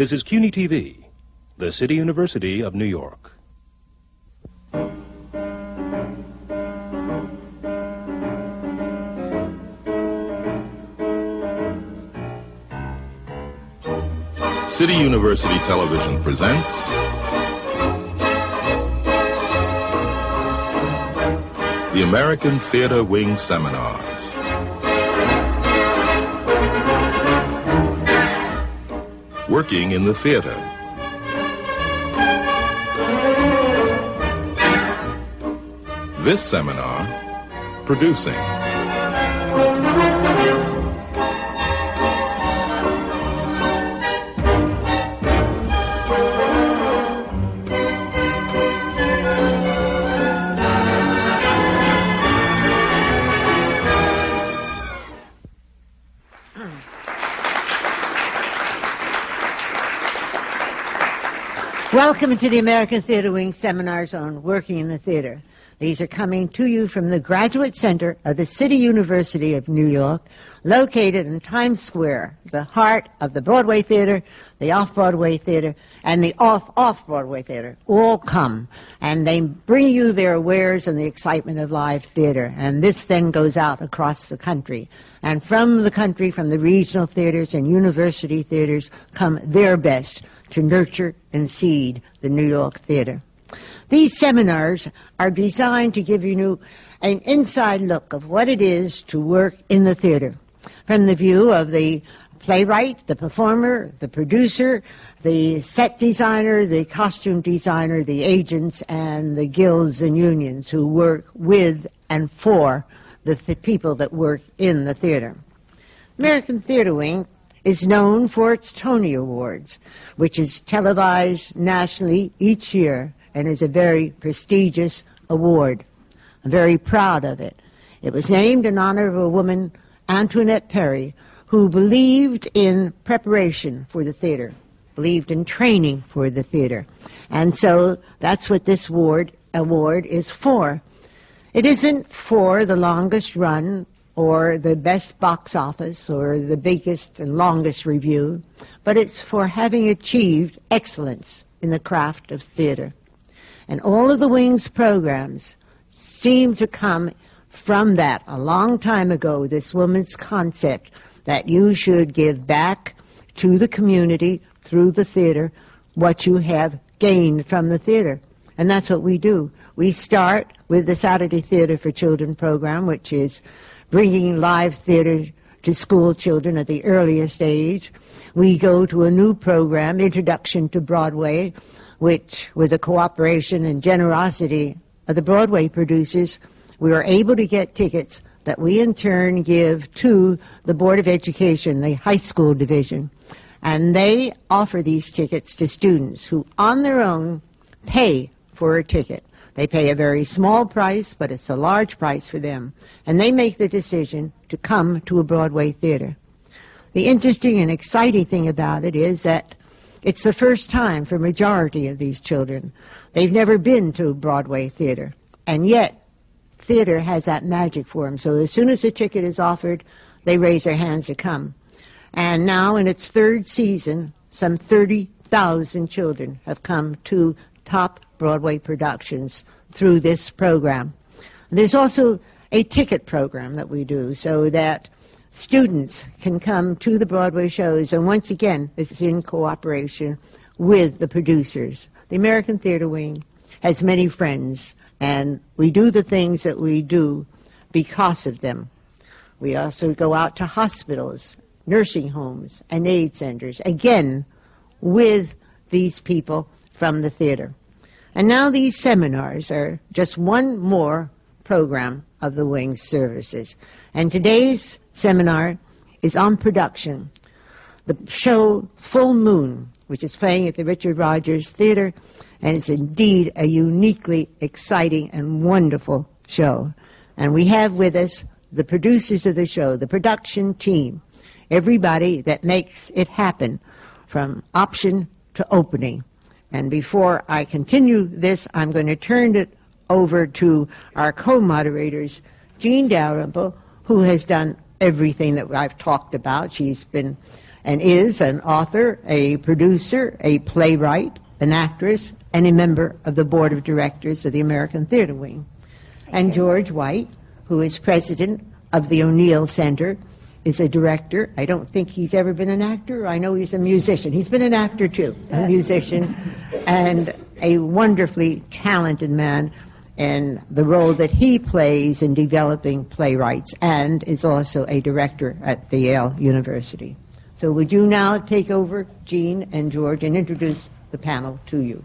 This is CUNY TV, the City University of New York. City University Television presents the American Theater Wing Seminars. Working in the theater. This seminar, producing. Welcome to the American Theater Wing seminars on working in the theater. These are coming to you from the Graduate Center of the City University of New York, located in Times Square, the heart of the Broadway Theater, the Off-Broadway Theater, and the Off-Off-Broadway Theater. All come, and they bring you their wares and the excitement of live theater. And this then goes out across the country. And from the country, from the regional theaters and university theaters, come their best to nurture and seed the New York theater. These seminars are designed to give you an inside look of what it is to work in the theater from the view of the playwright, the performer, the producer, the set designer, the costume designer, the agents, and the guilds and unions who work with and for the th- people that work in the theater. American Theater Wing is known for its Tony Awards, which is televised nationally each year and is a very prestigious award. I'm very proud of it. It was named in honor of a woman, Antoinette Perry, who believed in preparation for the theater, believed in training for the theater. And so that's what this award, award is for. It isn't for the longest run or the best box office or the biggest and longest review, but it's for having achieved excellence in the craft of theater. And all of the Wings programs seem to come from that a long time ago, this woman's concept that you should give back to the community through the theater what you have gained from the theater. And that's what we do. We start with the Saturday Theater for Children program, which is bringing live theater to school children at the earliest age. We go to a new program, Introduction to Broadway, which, with the cooperation and generosity of the Broadway producers, we are able to get tickets that we in turn give to the Board of Education, the high school division. And they offer these tickets to students who, on their own, pay for a ticket. They pay a very small price, but it's a large price for them. And they make the decision to come to a Broadway theater. The interesting and exciting thing about it is that it's the first time for majority of these children. They've never been to a Broadway theater. And yet, theater has that magic for them. So as soon as a ticket is offered, they raise their hands to come. And now, in its third season, some 30,000 children have come to top Broadway productions through this program. There's also a ticket program that we do so that students can come to the Broadway shows, and once again, it's in cooperation with the producers. The American Theater Wing has many friends, and we do the things that we do because of them. We also go out to hospitals, nursing homes, and aid centers, again, with these people from the theater. And now these seminars are just one more program of the Wings services. And today's seminar is on production. The show Fool Moon, which is playing at the Richard Rodgers Theater, and it's indeed a uniquely exciting and wonderful show. And we have with us the producers of the show, the production team, everybody that makes it happen from option to opening. And before I continue this, I'm going to turn it over to our co-moderators, Jean Dalrymple, who has done everything that I've talked about. She's been and is an author, a producer, a playwright, an actress, and a member of the board of directors of the American Theater Wing. And George White, who is president of the O'Neill Center, is a director. I don't think he's ever been an actor. I know he's a musician. He's been an actor too, a musician, and a wonderfully talented man And the role that he plays in developing playwrights and is also a director at the Yale University. So would you now take over, Jean and George, and introduce the panel to you?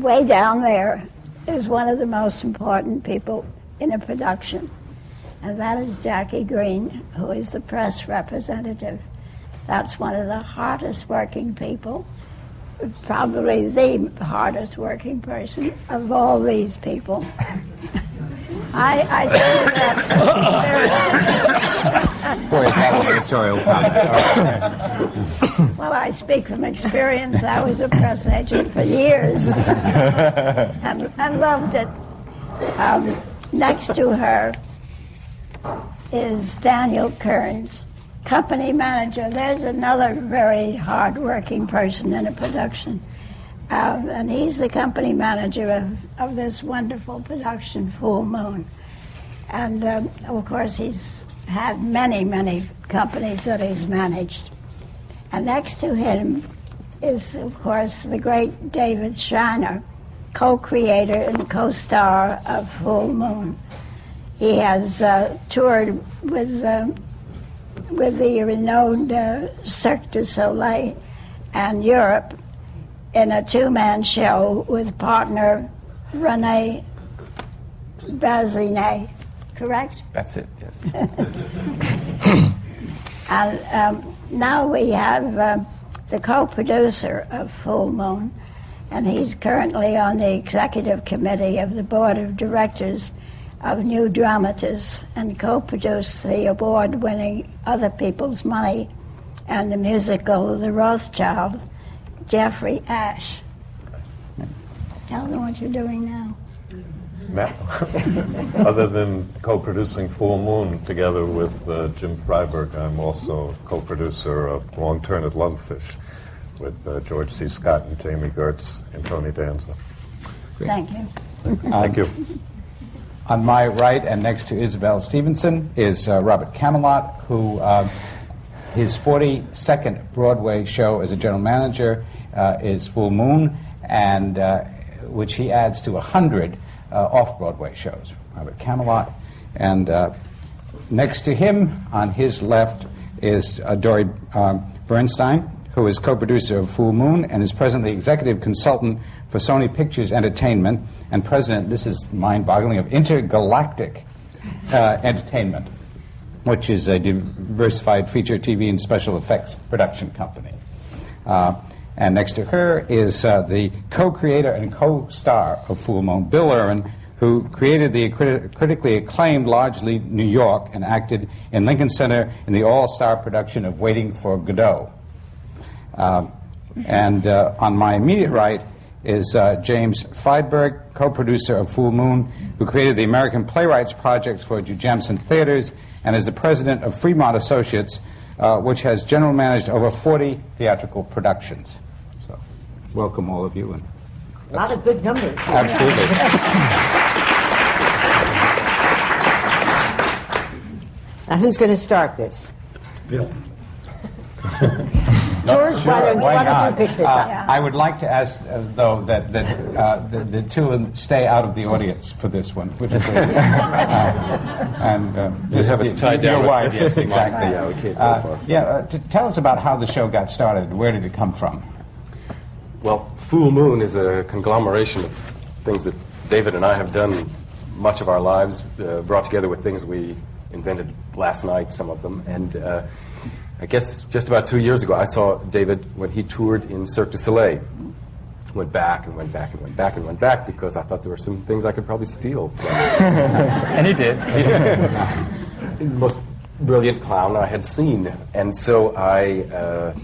Way down there is one of the most important people in a production, and that is Jackie Green, who is the press representative. That's one of the hardest working people, probably the hardest working person of all these people. I, I tell that. Boy, is that an editorial comment. Well, I speak from experience. I was a press agent for years and, and loved it. Um, next to her is Daniel Kearns, company manager. There's another very hard-working person in a production. Um, and he's the company manager of, of this wonderful production, Fool Moon. And um, of course, he's had many, many companies that he's managed. And next to him is, of course, the great David Shiner, co creator and co star of Fool Moon. He has uh, toured with, uh, with the renowned uh, Cirque du Soleil and Europe in a two man show with partner Rene Bazinet, correct? That's it, yes. And um, now we have uh, the co-producer of Fool Moon, and he's currently on the executive committee of the board of directors of New Dramatists and co-produced the award-winning Other People's Money and the musical The Rothschild, Jeffrey Ash. Tell them what you're doing now. Matt, other than co-producing Fool Moon together with uh, Jim Freydberg, I'm also co-producer of Wrong Turn at Lungfish with uh, George C. Scott and Jami Gertz and Tony Danza. Thank you. Thank you. On my right and next to Isabel Stevenson is uh, Robert Kamlot, who uh, his 42nd Broadway show as a general manager uh, is Fool Moon, and uh, which he adds to 100 uh, off-Broadway shows. Robert Kamlot. And uh, next to him, on his left, is Dory Berinstein, who is co-producer of Fool Moon and is presently executive consultant for Sony Pictures Entertainment and president, this is mind-boggling, of Intergalactic uh, Entertainment, which is a diversified feature TV and special effects production company. Uh, and next to her is uh, the co-creator and co-star of Fool Moon, Bill Irwin, who created the criti- critically acclaimed largely New York and acted in Lincoln Center in the all-star production of Waiting for Godot. Um, and uh, on my immediate right is uh, James Freydberg, co-producer of Fool Moon, who created the American Playwrights Project for Jujamcyn Theaters and is the president of Fremont Associates, uh, which has general managed over 40 theatrical productions. So, welcome all of you. And A lot of good numbers. absolutely. Now, who's going to start this? Bill. George, why don't, why don't you pick this Uh, up? I would like to ask, uh, though, that, that uh, the, the two stay out of the audience for this one. Which is, uh, and, uh, just- have us tied down You're wide, yes, exactly. Yeah, we can't go Uh, yeah, uh, t- tell us about how the show got started. Where did it come from? Well, Fool Moon is a conglomeration of things that David and I have done much of our lives, uh, brought together with things we invented last night, some of them. And uh, I guess just about two years ago, I saw David when he toured in Cirque du Soleil. Went back and went back and went back and went back because I thought there were some things I could probably steal from And he did. the most brilliant clown I had seen. And so I, uh,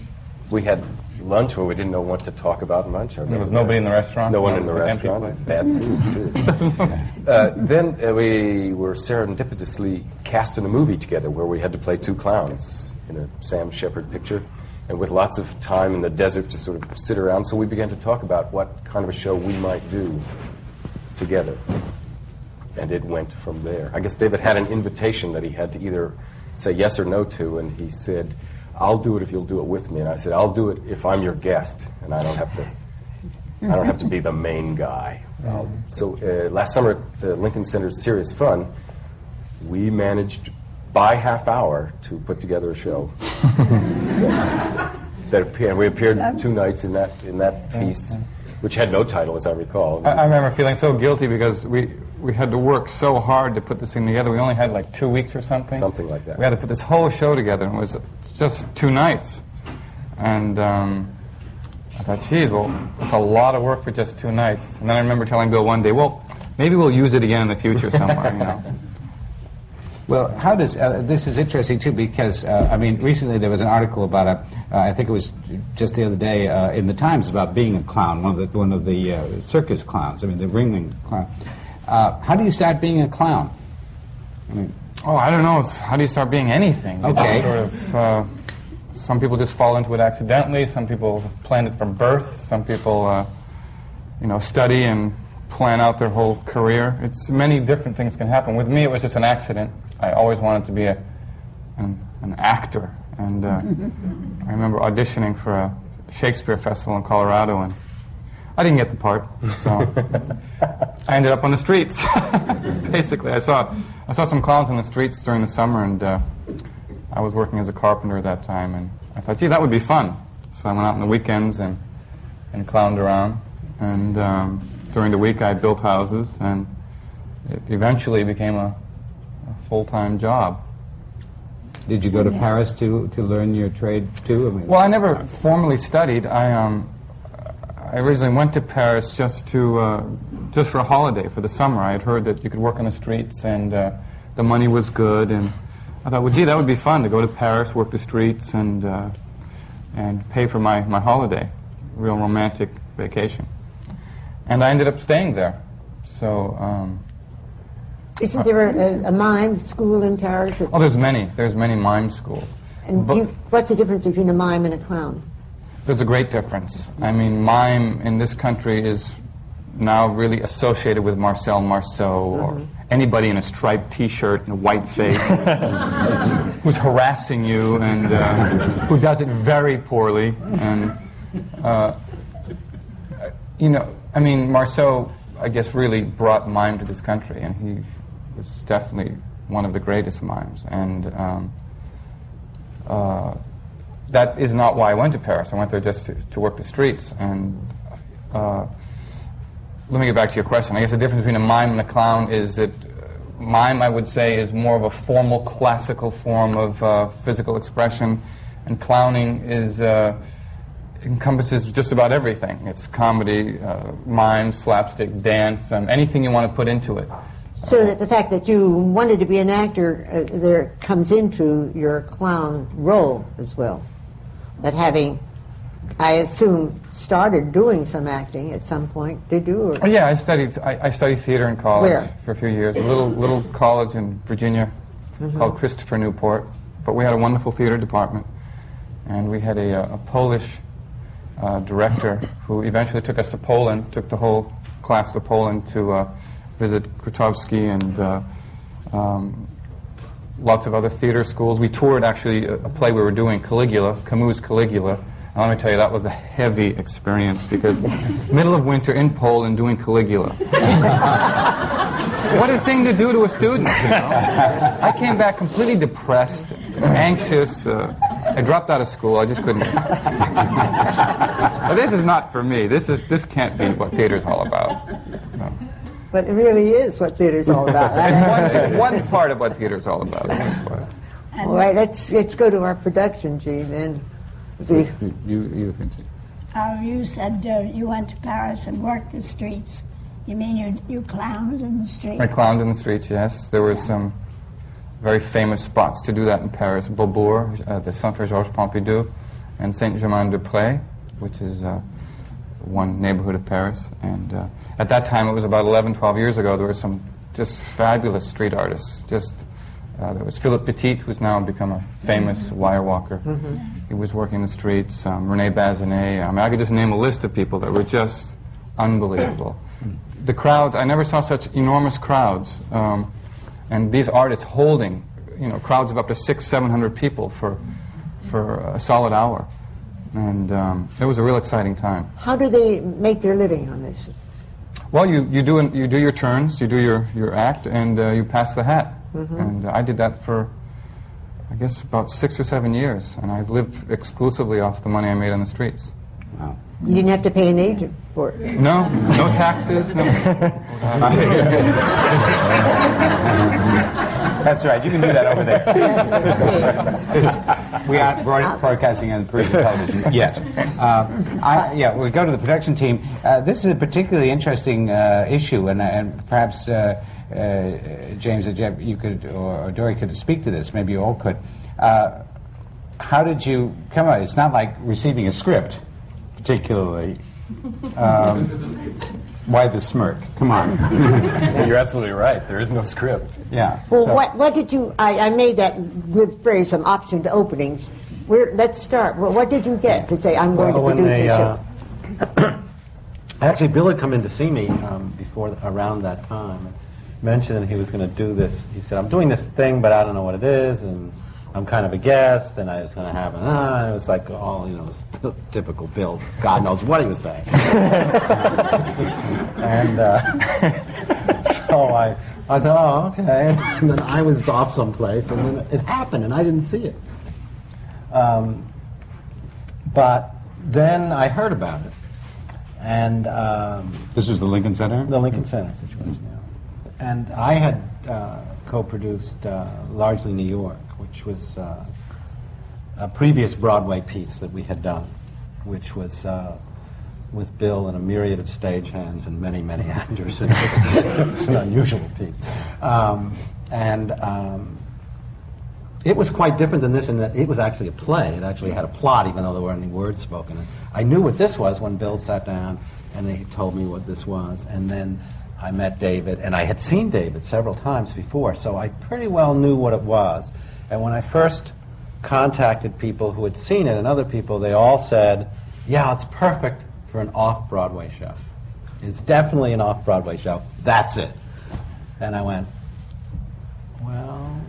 we had lunch where we didn't know what to talk about much. There was nobody in the restaurant? No one No, in the it was an empty restaurant. Bad food, too. uh, then uh, we were serendipitously cast in a movie together where we had to play two clowns in a Sam Shepard picture, and with lots of time in the desert to sort of sit around. So we began to talk about what kind of a show we might do together. And it went from there. I guess David had an invitation that he had to either say yes or no to, and he said, I'll do it if you'll do it with me. And I said, I'll do it if I'm your guest, and I don't have to. I don't have to be the main guy. Um, so uh, last summer at the Lincoln Center's Serious Fun, we managed by half hour to put together a show. that, that appeared, we appeared two nights in that in that piece, which had no title, as I recall. I, I remember feeling so guilty because we, we had to work so hard to put this thing together. We only had like two weeks or something. Something like that. We had to put this whole show together, and it was just two nights. And um, I thought, geez, well, it's a lot of work for just two nights. And then I remember telling Bill one day, well, maybe we'll use it again in the future somewhere, you know. Well, how does uh, this is interesting too because uh, I mean recently there was an article about a uh, I think it was just the other day uh, in the Times about being a clown one of the one of the uh, circus clowns I mean the ringling clown. Uh, how do you start being a clown? I mean, Oh, I don't know. It's, how do you start being anything? Okay. just sort of. Uh, some people just fall into it accidentally. Some people plan it from birth. Some people, uh, you know, study and plan out their whole career. It's many different things can happen. With me, it was just an accident. I always wanted to be a, an, an actor, and uh, I remember auditioning for a Shakespeare festival in Colorado, and I didn't get the part. So I ended up on the streets. Basically, I saw I saw some clowns on the streets during the summer, and uh, I was working as a carpenter at that time, and I thought, gee, that would be fun. So I went out on the weekends and and clowned around, and um, during the week I built houses, and it eventually became a, a full-time job. did you go to Paris to to learn your trade too? I mean, Well, I never formally studied. I um, I originally went to Paris just to uh, just for a holiday for the summer. I had heard that you could work on the streets and uh, the money was good, and I thought, well, gee, that would be fun to go to Paris, work the streets, and uh, and pay for my my holiday, real romantic vacation. And I ended up staying there. So. Um, Isn't there a, a mime school in Paris? oh, there's many. There's many mime schools. and but- you, what's the difference between a mime and a clown? There's a great difference. I mean, mime in this country is now really associated with Marcel Marceau or anybody in a striped T-shirt and a white face who's harassing you and uh, who does it very poorly. And uh, you know, I mean, Marceau, I guess, really brought mime to this country, and he was definitely one of the greatest mimes. And um, uh, that is not why I went to Paris. I went there just to, to work the streets. And uh, let me get back to your question. I guess the difference between a mime and a clown is that uh, mime, I would say, is more of a formal, classical form of uh, physical expression, and clowning is uh, encompasses just about everything. It's comedy, uh, mime, slapstick, dance, um, anything you want to put into it. So that the fact that you wanted to be an actor uh, there comes into your clown role as well. That having, I assume, started doing some acting at some point. Did you? Oh, Or? yeah, I studied. I, I studied theater in college Where? for a few years. A little little college in Virginia called Christopher Newport. But we had a wonderful theater department, and we had a, uh, a Polish uh, director who eventually took us to Poland. Took the whole class to Poland to uh, visit Grotowski and uh, um, lots of other theater schools. We toured actually a, a play we were doing, Caligula, Camus' Caligula. And let me tell you, that was a heavy experience because middle of winter in Poland doing Caligula. what a thing to do to a student, you know? I came back completely depressed, anxious. Uh, I dropped out of school. I just couldn't. but this is not for me. This is this can't be what theater's all about. So. But it really is what theater's all about. It's one, it's one part of what theater's all about. all right, let's let's go to our production, Jean. and see. you, you, you can see. Uh, you said uh, you went to Paris and worked the streets. You mean you, you clowned in the streets? I clowned in the streets, yes. There were some very famous spots to do that in Paris. Beaubourg, uh, the Centre Georges Pompidou, and Saint-Germain-des-Prés, which is uh, one neighborhood of Paris. And uh, at that time, it was about 11, 12 years ago, there were some just fabulous street artists, just Uh, there was Philippe Petit, who's now become a famous wire walker. He was working in the streets. Um, Rene Bazinet. I mean, I could just name a list of people that were just unbelievable. The crowds, I never saw such enormous crowds. Um, and these artists holding, you know, crowds of up to six, seven hundred people for, for a solid hour. And um, it was a real exciting time. How do they make their living on this? Well, you, you, do, you do your turns, you do your, your act, and uh, you pass the hat. And uh, I did that for, I guess, about six or seven years. And I've lived exclusively off the money I made on the streets. Wow. You didn't have to pay an agent for it. No, no taxes, no. That's right. You can do that over there. This- we aren't broad- broadcasting on Parisian television yet. Uh, I, yeah, we go to the production team. Uh, this is a particularly interesting uh, issue, and, and perhaps uh, uh, James or Jeff, you could, or, or Dory could speak to this. Maybe you all could. Uh, how did you come out? It's not like receiving a script, particularly. Um, why the smirk? Come on. You're absolutely right. There is no script. yeah. Well, so- what, what did you, I, I made that good phrase from option to openings. Where, let's start. Well, what did you get to say, I'm going Well, to produce they, a uh, show? Actually, Bill had come in to see me um, before around that time and mentioned he was going to do this. He said, "I'm doing this thing, but I don't know what it is, and I'm kind of a guest, and I was going to have an ah." And it was like all you know, typical Bill. God knows what he was saying. and uh, so I, I said, "Oh, okay." And then I was off someplace, and then it happened, and I didn't see it. Um, but then I heard about it, and. Um, This was the Lincoln Center? the Lincoln Center situation, yeah. And I had uh, co-produced uh, largely New York, which was uh, a previous Broadway piece that we had done, which was uh, with Bill and a myriad of stagehands and many, many actors. It was an unusual piece. Um, and um, it was quite different than this in that it was actually a play. It actually had a plot, even though there weren't any words spoken. And I knew what this was when Bill sat down and they told me what this was. And then I met David, and I had seen David several times before, so I pretty well knew what it was. And when I first contacted people who had seen it and other people, they all said, Yeah, it's perfect for an off Broadway show. It's definitely an off Broadway show. That's it. And I went, Well,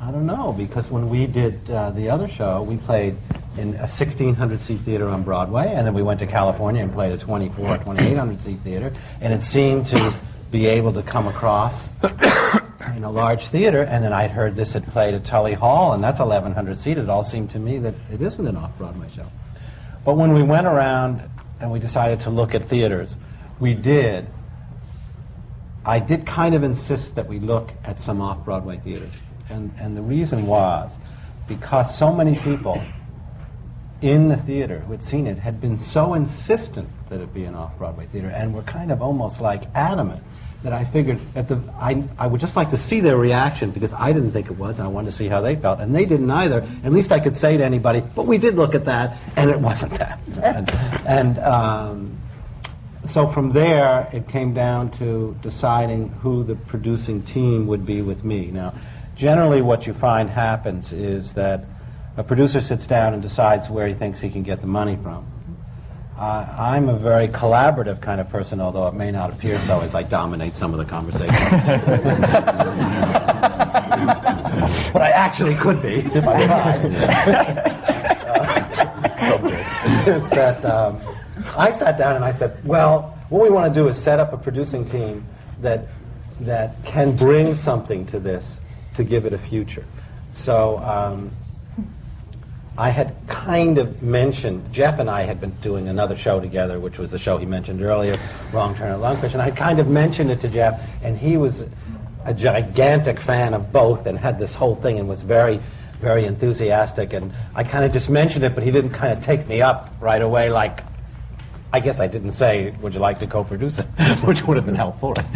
I don't know, because when we did uh, the other show, we played in a 1,600 seat theater on Broadway, and then we went to California and played a 24, 2,800 seat theater, and it seemed to be able to come across in a large theater, and then I'd heard this had played at Tully Hall, and that's 1,100 seat. It all seemed to me that it isn't an off Broadway show. But when we went around and we decided to look at theaters, we did. I did kind of insist that we look at some off Broadway theaters. And, and the reason was because so many people in the theater who had seen it had been so insistent that it be an off Broadway theater and were kind of almost like adamant that I figured that the, I, I would just like to see their reaction because I didn't think it was and I wanted to see how they felt. And they didn't either. At least I could say to anybody, but we did look at that and it wasn't that. and and um, so from there, it came down to deciding who the producing team would be with me. Now, generally, what you find happens is that a producer sits down and decides where he thinks he can get the money from. Uh, I'm a very collaborative kind of person, although it may not appear so as I dominate some of the conversation. but I actually could be if I tried. is that um, I sat down and I said, well, what we want to do is set up a producing team that that can bring something to this to give it a future. So um, I had kind of mentioned Jeff and I had been doing another show together, which was the show he mentioned earlier, Wrong Turn at Lungfish, and I kind of mentioned it to Jeff, and he was a gigantic fan of both and had this whole thing and was very very enthusiastic. And I kind of just mentioned it but he didn't kind of take me up right away like I guess I didn't say would you like to co-produce it? Which would have been helpful.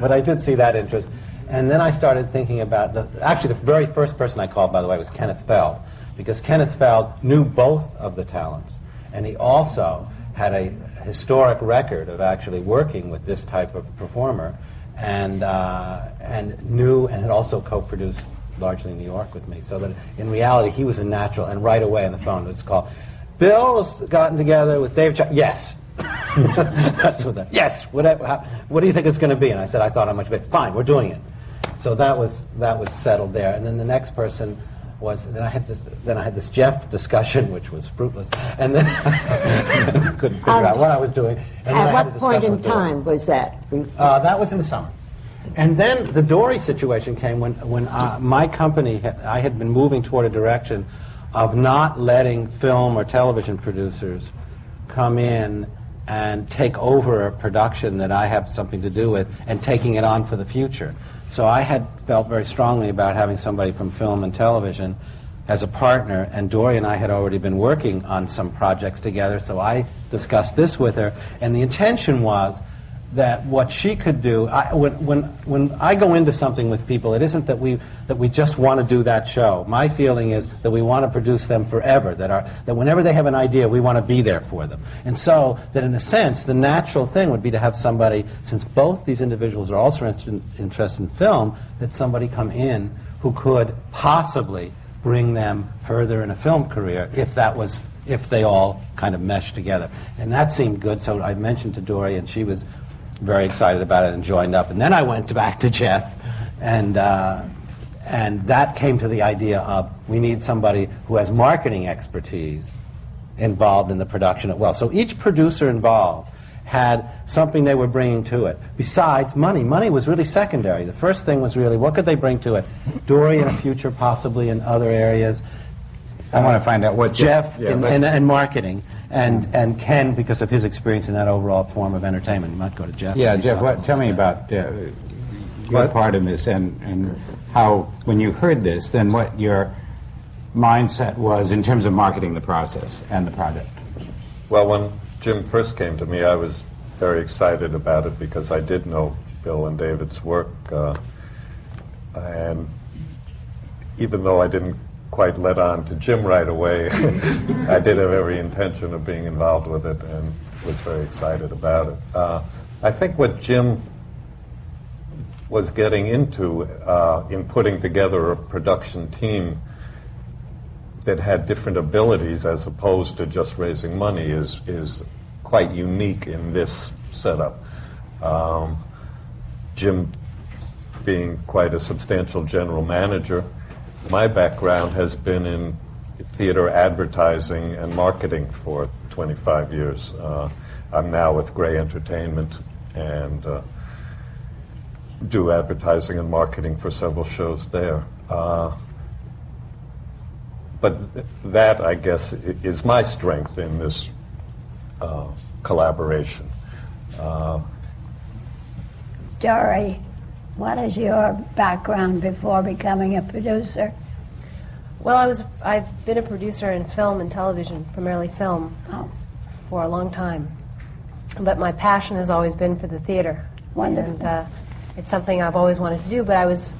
But I did see that interest. And then I started thinking about the actually the very first person I called by the way was Kenneth Feld because Kenneth Feld knew both of the talents and he also had a historic record of actually working with this type of performer and uh, and knew and had also co-produced largely in New York with me. So that in reality, he was a natural. And right away on the phone, it's called. Bill has gotten together with Dave. Ch- yes. That's what that. Yes. What, what do you think it's going to be? And I said, I thought how much it. Fine, we're doing it. So that was that was settled there. And then the next person was then I had this then I had this Jeff discussion, which was fruitless, and then I couldn't figure Um, out what I was doing. And At what point in time was that? Uh, that was in the summer. And then the Dory situation came when, when uh, my company, had, I had been moving toward a direction of not letting film or television producers come in and take over a production that I have something to do with and taking it on for the future. So I had felt very strongly about having somebody from film and television as a partner, and Dory and I had already been working on some projects together, so I discussed this with her, and the intention was that what she could do, I, when, when, when I go into something with people, it isn't that we, that we just want to do that show. My feeling is that we want to produce them forever, that, our, that whenever they have an idea, we want to be there for them. And so, that in a sense, the natural thing would be to have somebody, since both these individuals are also interested, interested in film, that somebody come in who could possibly bring them further in a film career if that was if they all kind of meshed together. And that seemed good, so I mentioned to Dory, and she was very excited about it and joined up. And then I went back to Jeff, and, uh, and that came to the idea of we need somebody who has marketing expertise involved in the production as well. So each producer involved had something they were bringing to it. Besides money, money was really secondary. The first thing was really what could they bring to it? Dory in a future, possibly in other areas. I want to find out what Jeff Yeah, in, but- in, in marketing, and, and Ken because of his experience in that overall form of entertainment. You might go to Jeff. Yeah, Jeff, what, tell me about uh, your What? part in this and, and how, when you heard this, then what your mindset was in terms of marketing the process and the project. Well, when Jim first came to me, I was very excited about it because I did know Bill and David's work. Uh, and even though I didn't quite let on to Jim right away, I did have every intention of being involved with it and was very excited about it. Uh, I think what Jim was getting into uh, in putting together a production team that had different abilities as opposed to just raising money is is quite unique in this setup. Um, Jim being quite a substantial general manager, my background has been in theater advertising and marketing for 25 years. Uh, I'm now with Gray Entertainment and uh, do advertising and marketing for several shows there. Uh, but th- that, I guess, is my strength in this uh, collaboration. Uh, Dory, what is your background before becoming a producer? Well, I was I've been a producer in film and television, primarily film, Oh, for a long time. But my passion has always been for the theater. Wonderful. And uh, it's something I've always wanted to do, but I was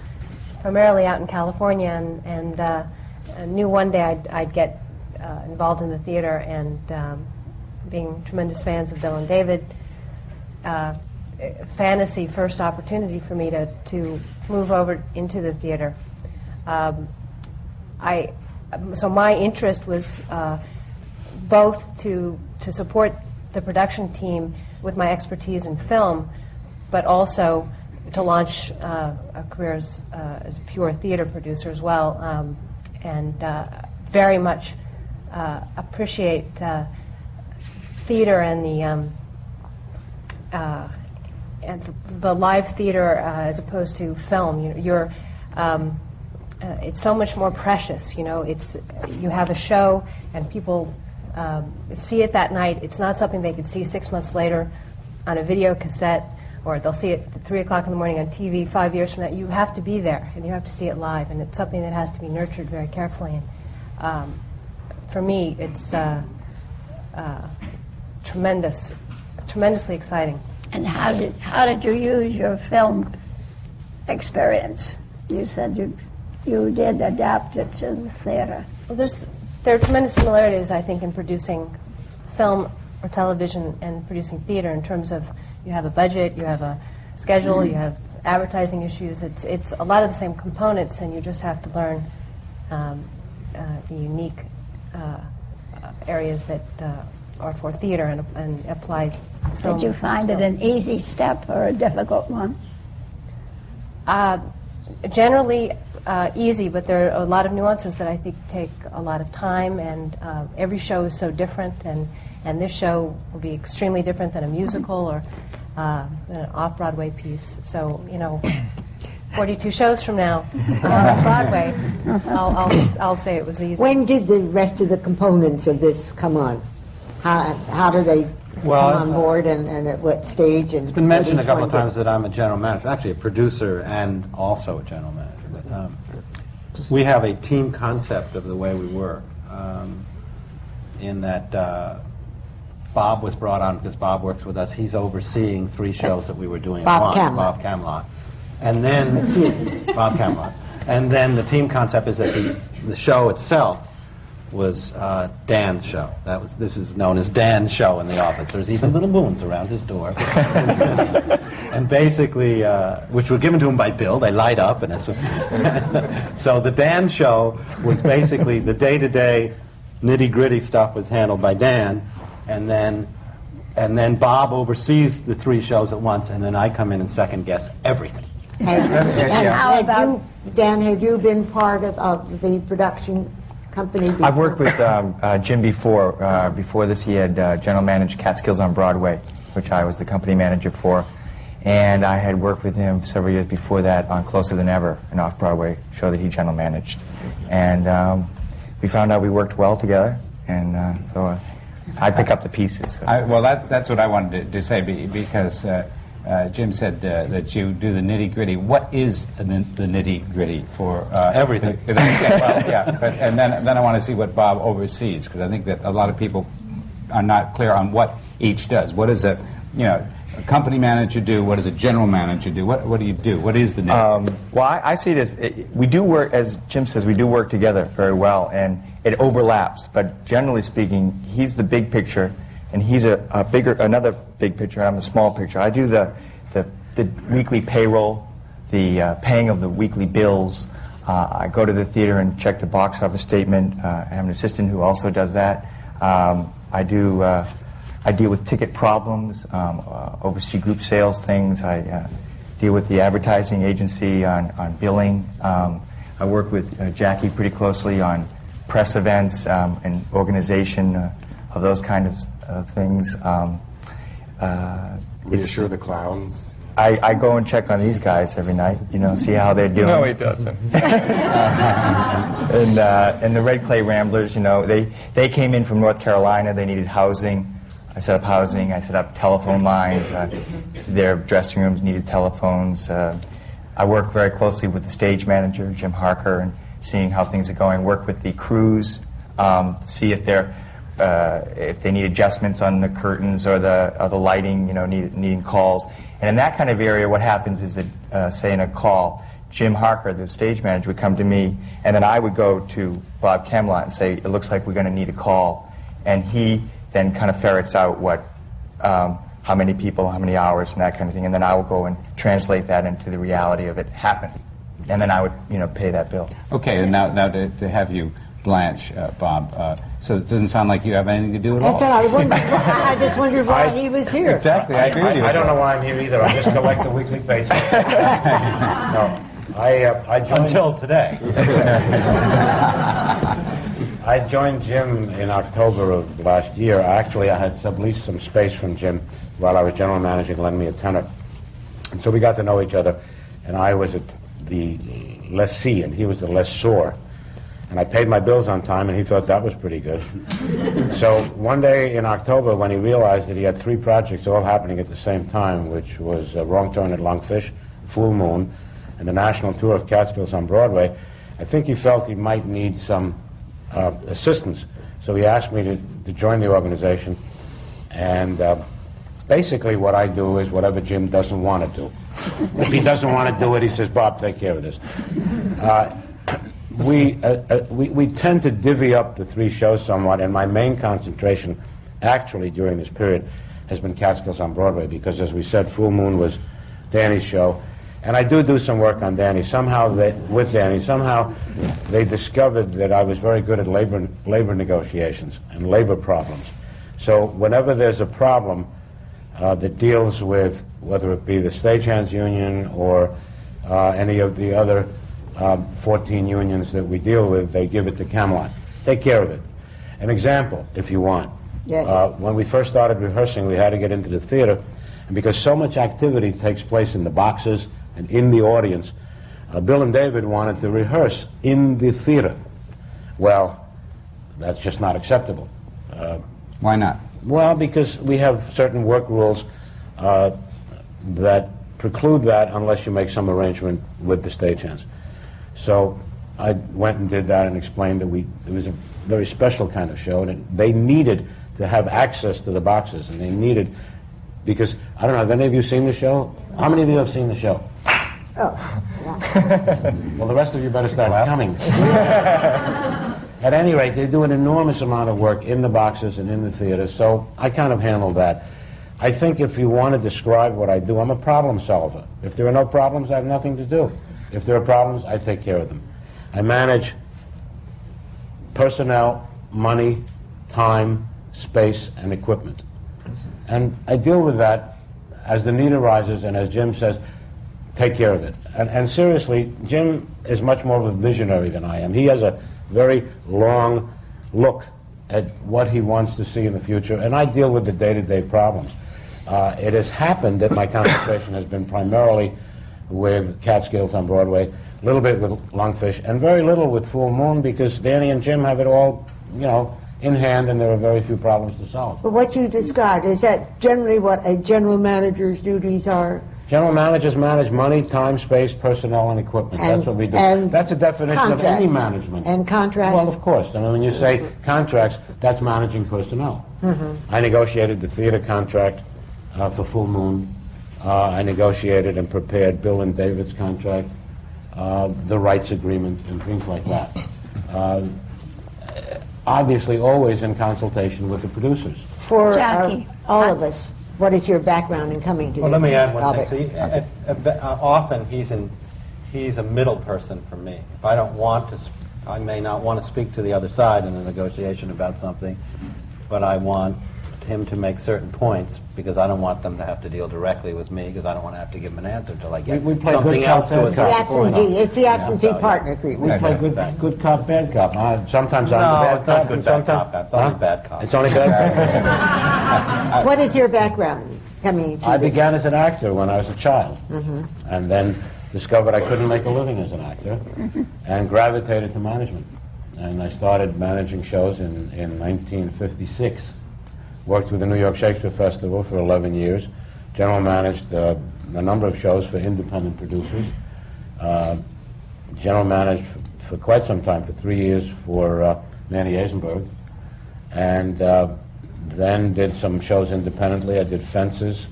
primarily out in California and, and uh, knew one day I'd, I'd get uh, involved in the theater and um, being tremendous fans of Bill and David, uh, fantasy first opportunity for me to, to move over into the theater. Um, I, so my interest was uh, both to, to support the production team with my expertise in film, but also to launch uh, a career as, uh, as a pure theater producer as well, um, and uh, very much uh, appreciate uh, theater and the um, and the live theater uh, as opposed to film. You you're um, uh, it's so much more precious. You know, it's you have a show and people um, see it that night. It's not something they could see six months later on a video cassette, or they'll see it at three o'clock in the morning on TV five years from now. You have to be there and you have to see it live, and it's something that has to be nurtured very carefully. And um, for me, it's uh, uh, tremendous, tremendously exciting. And how did, how did you use your film experience? You said you, you did adapt it to the theater. Well, there's there are tremendous similarities, I think, in producing film or television and producing theater in terms of you have a budget, you have a schedule, you have advertising issues. It's it's a lot of the same components, and you just have to learn um, uh, the unique uh, uh, areas that uh, are for theater and, and apply. Film Did you find it an easy step or a difficult one? Uh, generally uh, easy, but there are a lot of nuances that I think take a lot of time, and uh, every show is so different, and, and this show will be extremely different than a musical or uh, an off-Broadway piece. So, you know, 42 shows from now uh, on Broadway, I'll, I'll, I'll say it was easy. When did the rest of the components of this come on? How, how do they Well, come on board and, and at what stage? And It's been mentioned a couple of times that I'm a general manager, actually a producer and also a general manager. But um, we have a team concept of the way we work, um, in that uh, Bob was brought on because Bob works with us. He's overseeing three shows that we were doing Bob at once. Kamlot. Bob Kamlot, and then Bob Kamlot, and then the team concept is that the, the show itself was uh, Dan's show. That was this is known as Dan's show in the office. There's even little moons around his door, and basically, uh, which were given to him by Bill. They light up, and it's so the Dan show was basically the day-to-day nitty gritty stuff was handled by Dan, and then and then Bob oversees the three shows at once, and then I come in and second guess everything. And, and How about- Dan, had you been part of, of the production company before? I've worked with um, uh, Jim before. Uh, before this, he had uh, general managed Catskills on Broadway, which I was the company manager for. And I had worked with him several years before that on Closer Than Ever, an off-Broadway show that he general managed. And um, we found out we worked well together, and uh, so uh, I pick up the pieces. So. I, well, that, that's what I wanted to, to say be, because uh, Jim said uh, that you do the nitty gritty. What is the, the nitty gritty for uh, Everything. the- yeah, well, yeah, but, and then then I want to see what Bob oversees because I think that a lot of people are not clear on what each does. What does a you know a company manager do? What does a general manager do? What what do you do? What is the nitty? Um, well, I, I see it as it, we do work, as Jim says, we do work together very well, and it overlaps. But generally speaking, he's the big picture, and he's a, a bigger, another big picture. I'm a small picture. I do the the, the weekly payroll, the uh, paying of the weekly bills. Uh, I go to the theater and check the box office statement. Uh, I have an assistant who also does that. Um, I do. Uh, I deal with ticket problems, um, uh, oversee group sales things. I uh, deal with the advertising agency on, on billing. Um, I work with Jackie pretty closely on press events um, and organization of those kind of things. Um, uh, Reassure the clowns. I, I go and check on these guys every night, you know, see how they're doing. No, he doesn't. and uh, and the Red Clay Ramblers, you know, they they came in from North Carolina. They needed housing. I set up housing. I set up telephone lines. Uh, their dressing rooms needed telephones. Uh, I work very closely with the stage manager, Jim Harker, and seeing how things are going. Work with the crews, um, see if they're uh, if they need adjustments on the curtains or the or the lighting, you know, need, needing calls. And in that kind of area, what happens is that, uh, say, in a call, Jim Harker, the stage manager, would come to me, and then I would go to Bob Kamlot and say, "It looks like we're going to need a call," and he then kind of ferrets out what, um, how many people, how many hours, and that kind of thing, and then I will go and translate that into the reality of it happening, and then I would, you know, pay that bill. okay, and now now to, to have you blanch, uh, Bob. Uh, so it doesn't sound like you have anything to do at That's all. what I wondered. I I just wondered why he was here. Exactly, I agree with you. I don't know why I'm here either. I just collect the weekly paycheck. no, I uh, I joined. Until today. I joined Jim in October of last year. Actually, I had subleased some space from Jim while I was general manager, Lend Me a Tenor. And so we got to know each other, and I was at the lessee, and he was the lessor. And I paid my bills on time, and he thought that was pretty good. so one day in October, when he realized that he had three projects all happening at the same time, which was uh, Wrong Turn at Lungfish, Fool Moon, and the national tour of Catskills on Broadway, I think he felt he might need some uh, assistance. So he asked me to, to join the organization. And uh, basically, what I do is whatever Jim doesn't want to do. if he doesn't want to do it, he says, Bob, take care of this. Uh, we, uh, uh, we, we tend to divvy up the three shows somewhat, and my main concentration, actually, during this period, has been Catskills on Broadway, because as we said, Fool Moon was Danny's show. And I do do some work on Danny. Somehow, they, with Danny, somehow they discovered that I was very good at labor, labor negotiations and labor problems. So whenever there's a problem uh, that deals with whether it be the stagehands union or uh, any of the other um, 14 unions that we deal with, they give it to Kamlot. Take care of it. An example, if you want. Yes. Uh, when we first started rehearsing, we had to get into the theater, and because so much activity takes place in the boxes and in the audience, uh, Bill and David wanted to rehearse in the theater. Well, that's just not acceptable. Uh, Why not? well, because we have certain work rules uh, that preclude that unless you make some arrangement with the stagehands. So I went and did that and explained that we it was a very special kind of show, and it, they needed to have access to the boxes, and they needed because I don't know. Have any of you seen the show? How many of you have seen the show? Oh, Well, the rest of you better start coming. At any rate, they do an enormous amount of work in the boxes and in the theater, so I kind of handle that. I think if you want to describe what I do, I'm a problem solver. If there are no problems, I have nothing to do. If there are problems, I take care of them. I manage personnel, money, time, space, and equipment. And I deal with that as the need arises, and as Jim says, take care of it. And, and seriously, Jim is much more of a visionary than I am. He has a very long look at what he wants to see in the future, and I deal with the day-to-day problems. Uh, it has happened that my concentration has been primarily with Catskills on Broadway, a little bit with Lungfish, and very little with Fool Moon because Danny and Jim have it all, you know, in hand, and there are very few problems to solve. but what you described, is that generally what a general manager's duties are? General managers manage money, time, space, personnel, and equipment. That's what we do. and That's a definition of any management. And contracts? Well, of course. I mean, when you say contracts, that's managing personnel. Mhm. I negotiated the theater contract uh, for Fool Moon. Uh, I negotiated and prepared Bill and David's contract, uh, the rights agreement, and things like that. Uh, obviously, always in consultation with the producers. For Jackie. all of us, what is your background in coming to Well, the let me add one Robert? thing. See, uh, uh, uh, often he's in, he's a middle person for me. If I don't want to, sp- I may not want to speak to the other side in a negotiation about something, but I want him to make certain points because I don't want them to have to deal directly with me because I don't want to have to give them an answer until I get We- we play something good else cop, to a bad It's the certain point. absentee, it's the Yeah, absentee so, yeah. partner We agreement. play good, good cop, bad cop. Uh, sometimes I'm No, the bad it's not cop, good, bad sometimes cop. That's only Huh? bad cop. It's only bad cop. What is your background coming to I this? began as an actor when I was a child, Mhm. and then discovered I couldn't make a living as an actor, and gravitated to management. And I started managing shows in, in 1956. Worked with the New York Shakespeare Festival for 11 years. General managed uh, a number of shows for independent producers. Uh, general managed for, for quite some time, for three years, for uh, Manny Azenberg. And uh, then did some shows independently. I did Fences.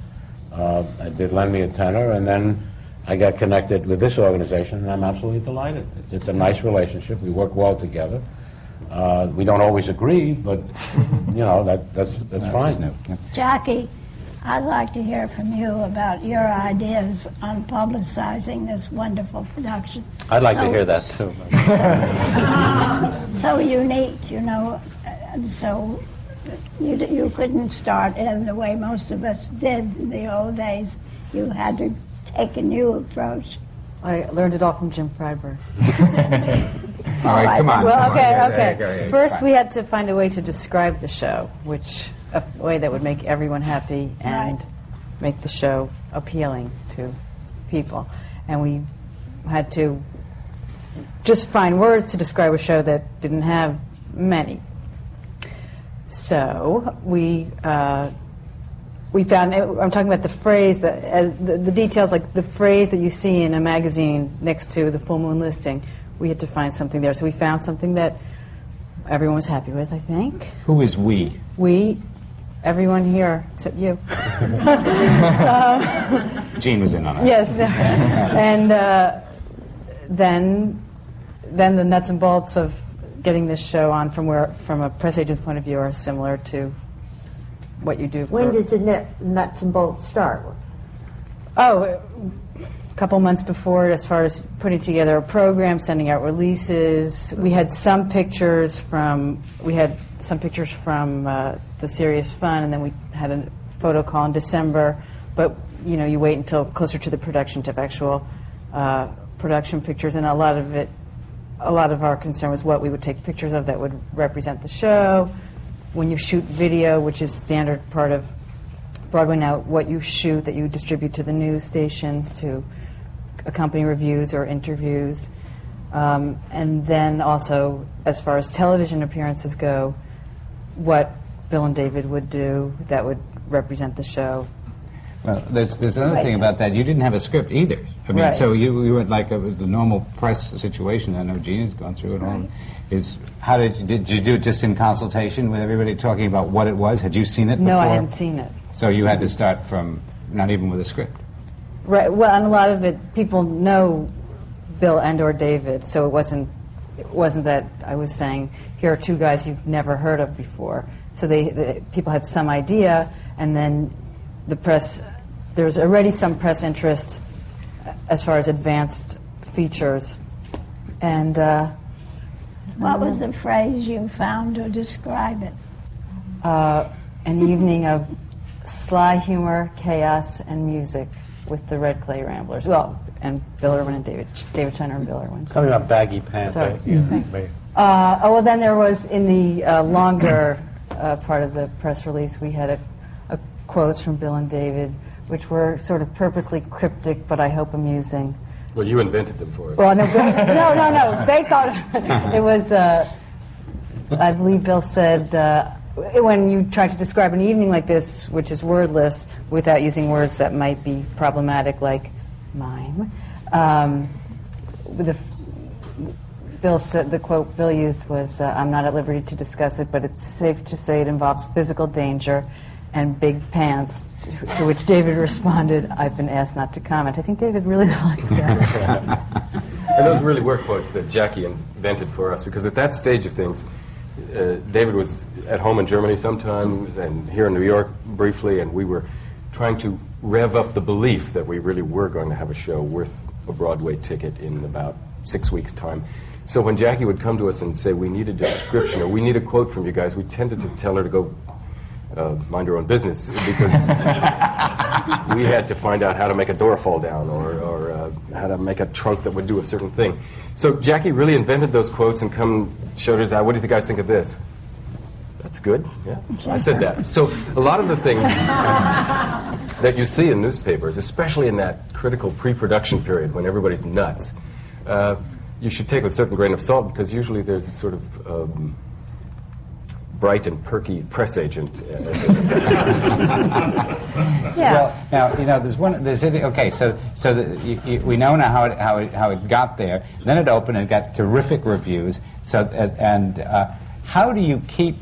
Uh, I did Lend Me a Tenor. And then I got connected with this organization, and I'm absolutely delighted. It's, it's a nice relationship. We work well together. Uh, we don't always agree, but, you know, that, that's, that's fine. Jackie, I'd like to hear from you about your ideas on publicizing this wonderful production. I'd like to hear that too. so unique, you know, and so you, you couldn't start in the way most of us did in the old days. You had to take a new approach. I learned it all from Jim Freydberg. All right, come on. Well, okay, There okay. you go, yeah, First, fine. we had to find a way to describe the show, which a way that would make everyone happy and Right. make the show appealing to people. And we had to just find words to describe a show that didn't have many. So we uh, we found. I'm talking about the phrase that uh, the, the details, like the phrase that you see in a magazine next to the Fool Moon listing. We had to find something there, so we found something that everyone was happy with. I think Who is we? we, everyone here except you. Jean was in on it. Yes, no. and uh, then, then the nuts and bolts of getting this show on from where, from a press agent's point of view, are similar to what you do. For, When does the nut- nuts and bolts start? Oh, a couple months before, as far as putting together a program, sending out releases. We had some pictures from we had some pictures from uh, the Serious Fun, and then we had a photo call in December. But you know, you wait until closer to the production to have actual uh, production pictures, and a lot of it, a lot of our concern was what we would take pictures of that would represent the show. When you shoot video, which is standard part of Broadway now, what you shoot that you distribute to the news stations to accompany reviews or interviews. Um, and then also, as far as television appearances go, what Bill and David would do that would represent the show. Well, there's, there's another thing about that. You didn't have a script either. I mean, Right. so you, you were like a, the normal press situation. I know Gina's gone through it all. Is how did you, did you do it just in consultation with everybody talking about what it was? Had you seen it No, before? I hadn't seen it. So you had to start from not even with a script. Right. Well, and a lot of it, people know Bill and or David, so it wasn't it wasn't that I was saying here are two guys you've never heard of before. So they, the, people had some idea, and then the press. There was already some press interest as far as advanced features, and. Uh, What was the phrase you found to describe it? uh, an evening of sly humor, chaos, and music with the Red Clay Ramblers. Well, and Bill Irwin and David David Shiner and Bill Irwin. Something about baggy pants. Sorry. Yeah. Uh, oh, well, then there was in the uh, longer uh, part of the press release, we had a, a quotes from Bill and David, which were sort of purposely cryptic, but I hope amusing. Well, you invented them for us. Well, no, Bill, no, no, no. They thought it was. Uh, I believe Bill said uh, when you try to describe an evening like this, which is wordless, without using words that might be problematic, like mime. Um, the, Bill said the quote Bill used was, uh, "I'm not at liberty to discuss it, but it's safe to say it involves physical danger." And big pants, to, which David responded, I've been asked not to comment. I think David really liked that. And those really were quotes that Jackie invented for us because at that stage of things, uh, David was at home in Germany sometime and here in New York briefly, and we were trying to rev up the belief that we really were going to have a show worth a Broadway ticket in about six weeks' time. So when Jackie would come to us and say, We need a description or we need a quote from you guys, we tended to tell her to go uh, mind her own business because we had to find out how to make a door fall down or, or how to make a trunk that would do a certain thing. So Jackie really invented those quotes and come showed us out. What do you guys think of this? That's good. Yeah, I said that. So a lot of the things that you see in newspapers, especially in that critical pre-production period when everybody's nuts, uh, you should take with a certain grain of salt because usually there's a sort of um, bright and perky press agent. yeah. Well, now you know there's one. There's okay. So so the, you, you, we know now how it, how it how it got there. Then it opened and got terrific reviews. So uh, and uh, how do you keep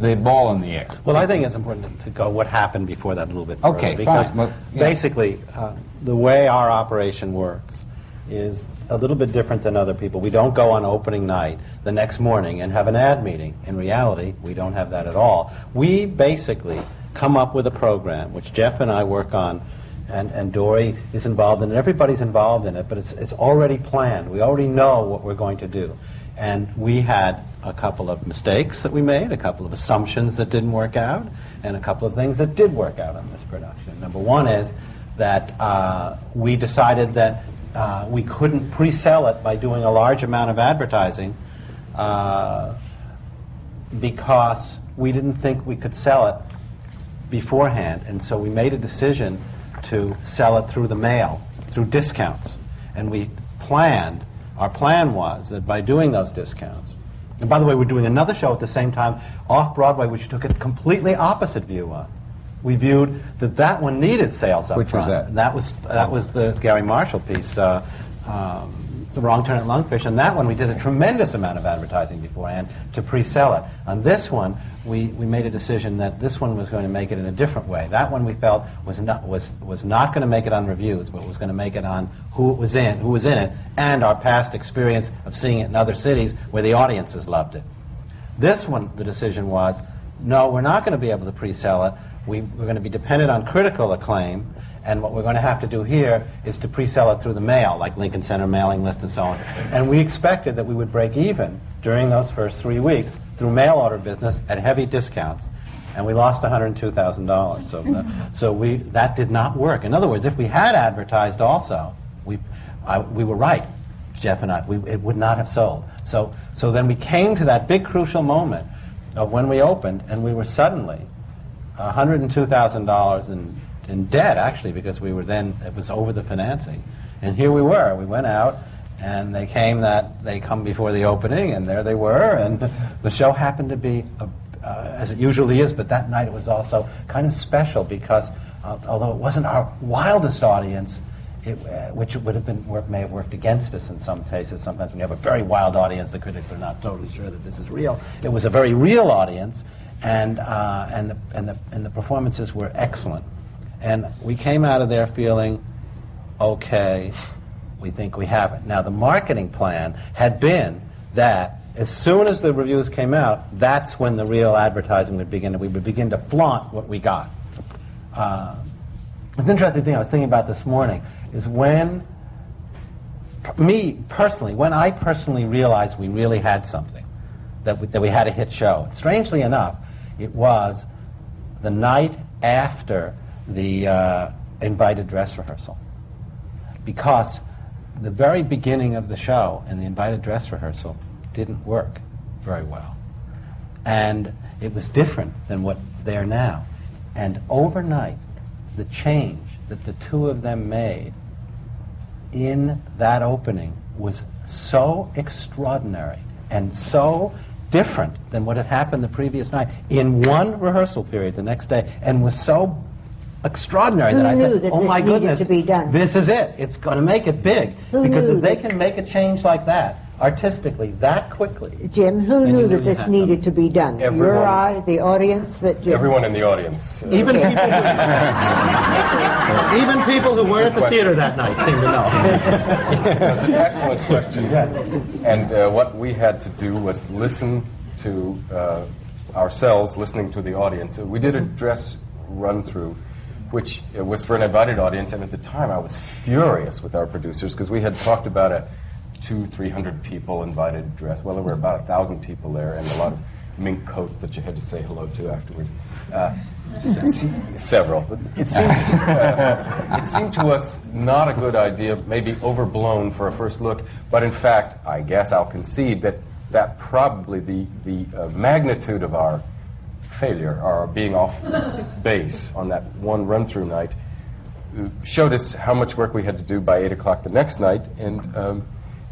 the ball in the air? Well, I think it's important to go what happened before that a little bit. further, Okay, because fine. Well, yeah. basically, uh, the way our operation works is a little bit different than other people. We don't go on opening night the next morning and have an ad meeting. In reality, we don't have that at all. We basically come up with a program, which Jeff and I work on, and, and Dory is involved in it. Everybody's involved in it, but it's, it's already planned. We already know what we're going to do. And we had a couple of mistakes that we made, a couple of assumptions that didn't work out, and a couple of things that did work out on this production. Number one is that uh, we decided that uh, we couldn't pre-sell it by doing a large amount of advertising uh, because we didn't think we could sell it beforehand, and so we made a decision to sell it through the mail, through discounts. And we planned, our plan was that by doing those discounts, and by the way, we're doing another show at the same time off Broadway, which took a completely opposite view on. We viewed that that one needed sales up Which was that? That was that was the Garry Marshall piece, uh, um, The Wrong Turn at Lungfish. And that one we did a tremendous amount of advertising beforehand to pre-sell it. On this one, we, we made a decision that this one was going to make it in a different way. That one we felt was not was was not going to make it on reviews, but was going to make it on who it was in, who was in it, and our past experience of seeing it in other cities where the audiences loved it. This one, the decision was, no, we're not going to be able to pre-sell it. We, we're going to be dependent on critical acclaim, And what we're going to have to do here is to pre-sell it through the mail, like Lincoln Center mailing list and so on. And we expected that we would break even during those first three weeks through mail order business at heavy discounts. And we lost $102,000. So, so we, that did not work. In other words, if we had advertised also, we, I, we were right, Jeff and I. We, it would not have sold. So, so then we came to that big crucial moment of when we opened, and we were suddenly $102,000 in, in debt, actually, because we were then, it was over the financing. And here we were. We went out, and they came that, they come before the opening, and there they were, and the show happened to be, a, uh, as it usually is, but that night it was also kind of special because uh, although it wasn't our wildest audience, it, uh, which would have been work, may have worked against us in some cases. Sometimes when you have a very wild audience, the critics are not totally sure that this is real. It was a very real audience, and uh, and the and the and the performances were excellent. And we came out of there feeling, okay, we think we have it. Now the marketing plan had been that as soon as the reviews came out, that's when the real advertising would begin. And we would begin to flaunt what we got. Uh, it's an interesting thing I was thinking about this morning is when, me personally, when I personally realized we really had something, that we, that we had a hit show. Strangely enough, it was the night after the uh, invited dress rehearsal. Because the very beginning of the show and the invited dress rehearsal didn't work very well. And it was different than what's there now. And overnight, the change that the two of them made in that opening was so extraordinary and so different than what had happened the previous night in one rehearsal period the next day and was so extraordinary Who that I said, that "Oh my goodness, to be done?" this is it. It's going to make it big Who because if they can make a change like that artistically that quickly." Jim, who knew knew that this had needed to be done? Your Everyone. eye, the audience, that Jim. Everyone in the audience. uh, Even people, who, even people who weren't at the theater that night seem to know. That's an excellent question. And uh, what we had to do was listen to uh, ourselves, listening to the audience. We did a dress run through, which uh, was for an invited audience, and at the time I was furious with our producers because we had talked about a two, three hundred people invited dress. Well, there were about a thousand people there, and a lot of mink coats that you had to say hello to afterwards. Uh, several. But it seemed, uh, it seemed to us not a good idea, maybe overblown for a first look. But in fact, I guess I'll concede that that probably the the uh, magnitude of our failure, our being off base on that one run-through night, uh, showed us how much work we had to do by eight o'clock the next night, and um,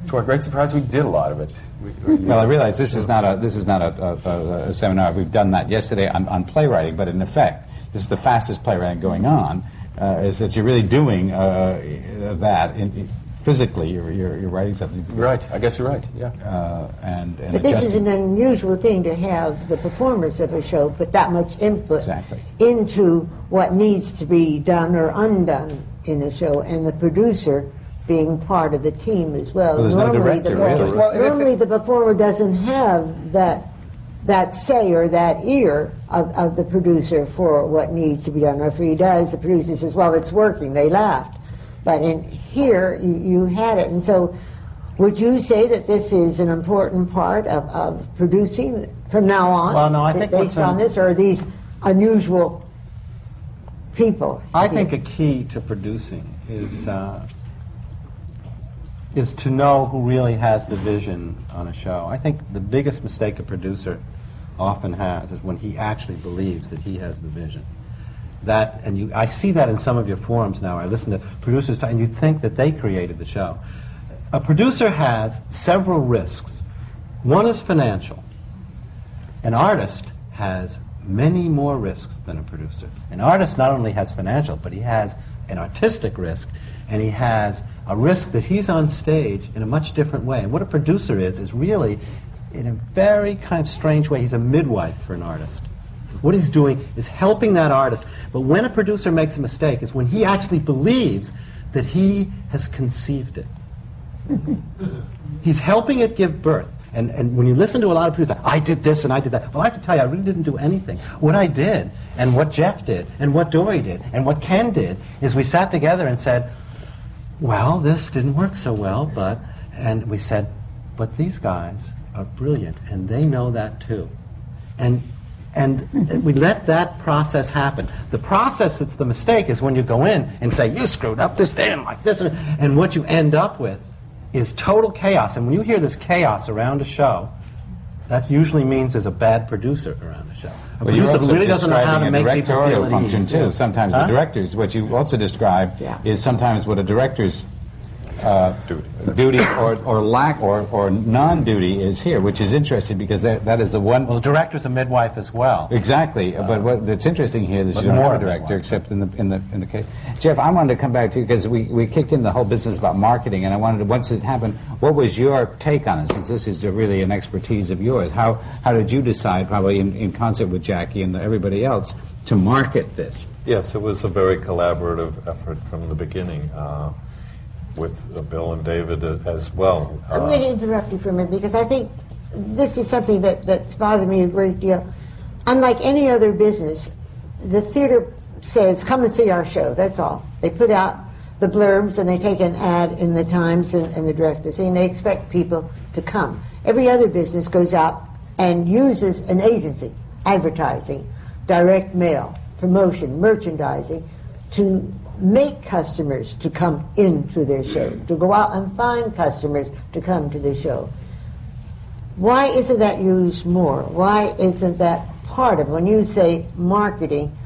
to our great surprise, we did a lot of it. We, we- Well, I realize this is not a this is not a, a, a, a seminar. We've done that yesterday on, on playwriting, but in effect, this is the fastest playwriting going on. Uh, is that you're really doing uh, that in, in- physically? You're, you're, you're writing something. Right. I guess you're right. Yeah. Uh, and and But this is an unusual thing to have the performers of a show put that much input Exactly. into what needs to be done or undone in a show, and the producer being part of the team as well. Well, there's no normally, director, the, really. Well, if it- normally the performer doesn't have that that say or that ear of, of the producer for what needs to be done. Or if he does, the producer says, "Well, it's working." They laughed, but in here you, you had it, and so. Would you say that this is an important part of, of producing from now on? Well, no, I think based on un- this, or are these unusual people? I think a key to producing is uh, is to know who really has the vision on a show. I think the biggest mistake a producer often has is when he actually believes that he has the vision. That and you, I see that in some of your forums now. I listen to producers, talk, and you think that they created the show. A producer has several risks. One is financial. An artist has many more risks than a producer. An artist not only has financial, but he has an artistic risk, and he has a risk that he's on stage in a much different way. And what a producer is, is really, in a very kind of strange way, he's a midwife for an artist. What he's doing is helping that artist. But when a producer makes a mistake, is when he actually believes that he has conceived it. He's helping it give birth. And, and when you listen to a lot of producers, I did this and I did that. Well, I have to tell you, I really didn't do anything. What I did, and what Jeff did, and what Dory did, and what Ken did, is we sat together and said, well, this didn't work so well, but, and we said, but these guys are brilliant, and they know that too. And, and we let that process happen. The process that's the mistake is when you go in and say, you screwed up this day and like this, and, and what you end up with is total chaos. And when you hear this chaos around a show, that usually means there's a bad producer around show. A Well, you're producer really doesn't know how to make people feel function too. Sometimes Huh? the directors, what you also describe Yeah. is sometimes what a director's uh, duty or, or lack or, or non-duty is here, which is interesting because that, that is the one. Well, the director's a midwife as well. Exactly, but what that's interesting here is But you don't more have a of a director except in the in the in the case. Jeff, I wanted to come back to you because we, we kicked in the whole business about marketing, and I wanted to once it happened, what was your take on it? Since this is really an expertise of yours, how how did you decide, probably in, in concert with Jackie and everybody else, to market this? Yes, it was a very collaborative effort from the beginning uh, with uh, Bill and David uh, as well. I'm Uh, going to interrupt you for a minute because I think this is something that, that's bothered me a great deal. Unlike any other business, the theater says, come and see our show, that's all. They put out the blurbs and they take an ad in the Times and, and the Directors, and they expect people to come. Every other business goes out and uses an agency, advertising, direct mail, promotion, merchandising, to make customers to come into their show, to go out and find customers to come to the show. Why isn't that used more? Why isn't that part of when you say marketing?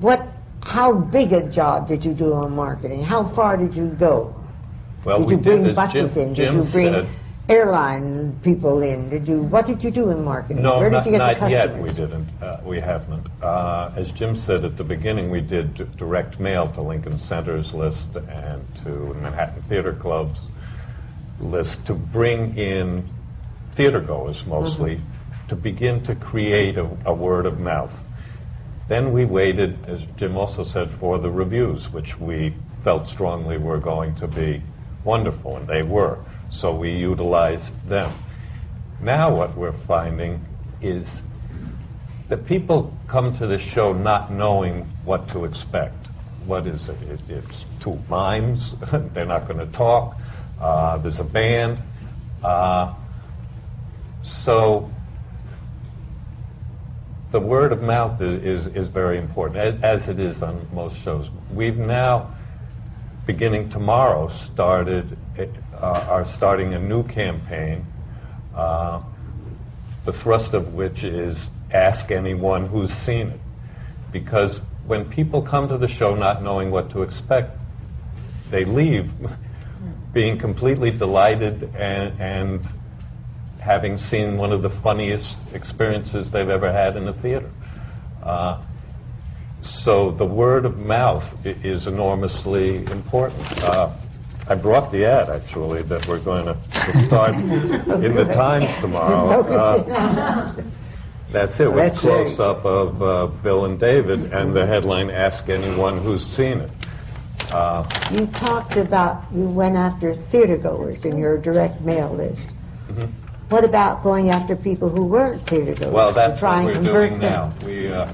What, how big a job did you do on marketing? How far did you go? Well, did we you bring did, buses Jim- in? Jim did you bring said- airline people in? Did you? What did you do in marketing? No, Where did not, you get the not yet. We didn't. Uh, we haven't. Uh, as Jim said at the beginning, we did d- direct mail to Lincoln Center's list and to Manhattan Theater Club's list to bring in theater goers mostly Mm-hmm. to begin to create a, a word of mouth. Then we waited, as Jim also said, for the reviews, which we felt strongly were going to be wonderful, and they were. So we utilized them. Now, what we're finding is that people come to the show not knowing what to expect. What is it? it it's two mimes, they're not going to talk, uh, there's a band. Uh, so the word of mouth is, is, is very important, as, as it is on most shows. We've now, beginning tomorrow, started uh, are starting a new campaign, uh, the thrust of which is ask anyone who's seen it. Because when people come to the show not knowing what to expect, they leave being completely delighted and, and having seen one of the funniest experiences they've ever had in a theater. Uh, so the word of mouth is enormously important. Uh, I brought the ad actually that we're going to start in the Times tomorrow. Uh, that's it, with very- close up of uh, Bill and David, and the headline "Ask anyone who's seen it." Uh, You talked about you went after theater goers in your direct mail list. mhm. What about going after people who weren't theater goers? Well, that's what we're doing them? now. We, uh,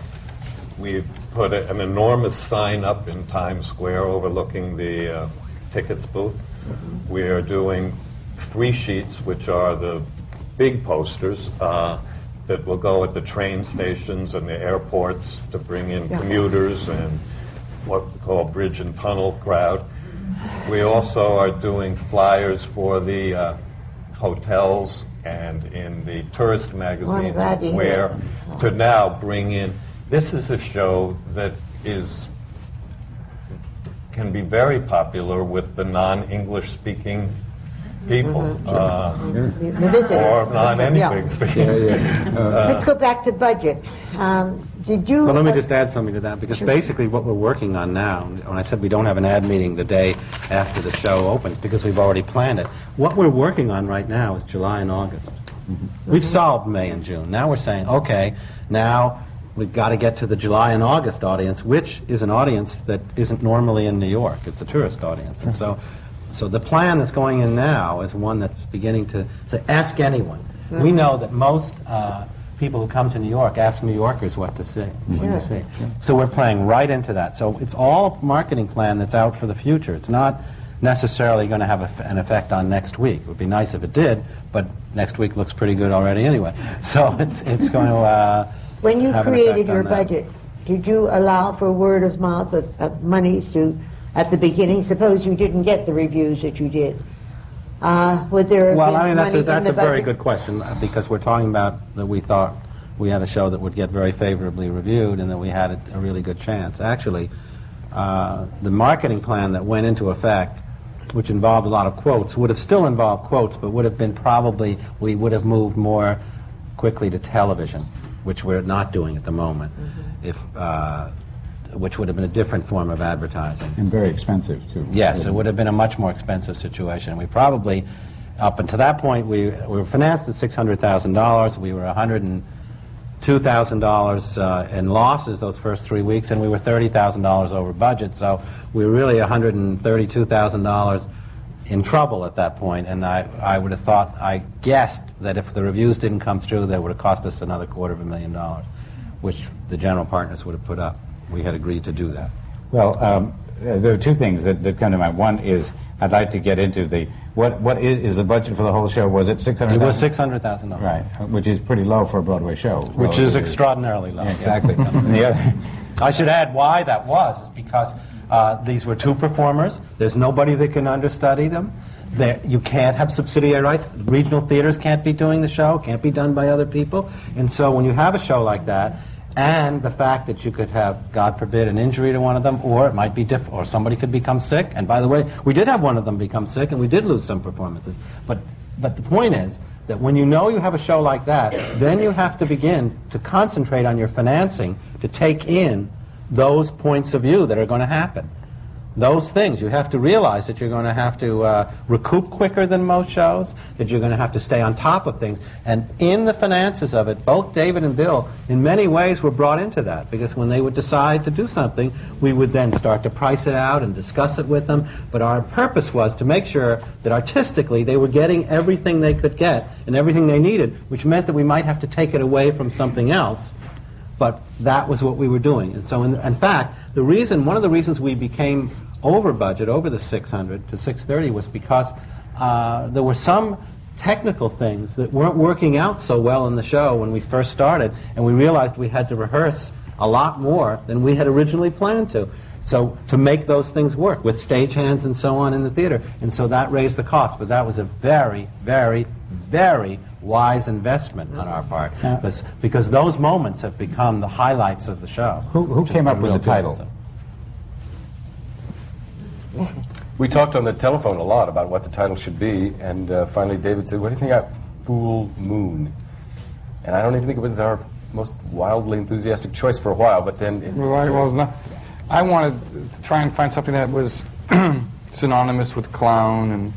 we've put a- an enormous sign up in Times Square overlooking the uh, tickets booth. We are doing three sheets, which are the big posters uh, that will go at the train stations and the airports to bring in Yeah. commuters and what we call bridge and tunnel crowd. We also are doing flyers for the uh, hotels and in the tourist magazines glad to hear where to now bring in. This is a show that is can be very popular with the non-English speaking people, Mhm. uh, The- the or non-anything Yeah. speaking. Uh, Let's go back to budget. Um, did you? Well, let me just add something to that, because Sure. basically what we're working on now, when I said we don't have an ad meeting the day after the show opens, because we've already planned it, what we're working on right now is July and August. We've solved May and June. Now we're saying, okay, now we've got to get to the July and August audience, which is an audience that isn't normally in New York. It's a tourist audience. And so So the plan that's going in now is one that's beginning to, to ask anyone. We know that most uh, people who come to New York ask New Yorkers what to see. What to see. So we're playing right into that. So it's all marketing plan that's out for the future. It's not necessarily going to have a f an effect on next week. It would be nice if it did, but next week looks pretty good already anyway. So it's, it's going to. Uh, When you created your budget, did you allow for word of mouth of, of monies to, at the beginning, suppose you didn't get the reviews that you did? Uh, would there have Well, been I mean, that's money a, in that's the a very budget? good question, uh, because we're talking about that we thought we had a show that would get very favorably reviewed, and that we had a, a really good chance. Actually, uh, the marketing plan that went into effect, which involved a lot of quotes, would have still involved quotes, but would have been probably, we would have moved more quickly to television, which we're not doing at the moment, if, uh, which would have been a different form of advertising. And very expensive, too. Yes, it would have been a much more expensive situation. We probably, up until that point, we, we were financed at $600,000. We were $102,000 uh, in losses those first three weeks, and we were $30,000 over budget. So we were really $132,000 in trouble at that point, and I, I would have thought, I guessed that if the reviews didn't come through, that would have cost us another quarter of a million dollars, which the general partners would have put up. We had agreed to do that. Well, um, there are two things that, that come to mind. One is I'd like to get into the what what is, is the budget for the whole show? Was it six hundred? It was $600,000. Right, which is pretty low for a Broadway show. Which is extraordinarily low. Yeah, exactly. and the other, I should add why that was, is because uh, these were two performers. There's nobody that can understudy them. There, you can't have subsidiary rights. Regional theaters can't be doing the show, can't be done by other people. And so when you have a show like that, and the fact that you could have, God forbid, an injury to one of them, or it might be diff- or somebody could become sick. And by the way, we did have one of them become sick, and we did lose some performances. But, but the point is that when you know you have a show like that, then you have to begin to concentrate on your financing to take in those points of view that are going to happen. Those things. You have to realize that you're going to have to uh, recoup quicker than most shows, that you're going to have to stay on top of things. And in the finances of it, both David and Bill, in many ways, were brought into that because when they would decide to do something, we would then start to price it out and discuss it with them. But our purpose was to make sure that artistically they were getting everything they could get and everything they needed, which meant that we might have to take it away from something else but that was what we were doing. And so, in, in fact, the reason, one of the reasons we became over budget, over the 600 to 630, was because uh, there were some technical things that weren't working out so well in the show when we first started, and we realized we had to rehearse a lot more than we had originally planned to. So to make those things work with stagehands and so on in the theater, and so that raised the cost. But that was a very, very, very wise investment on our part, because, because those moments have become the highlights of the show. who, who came up with the title? We talked on the telephone a lot about what the title should be, and uh, finally David said, "What do you think of Fool Moon?" And I don't even think it was our most wildly enthusiastic choice for a while, but then it, Well, I, well, not, I wanted to try and find something that was synonymous with clown and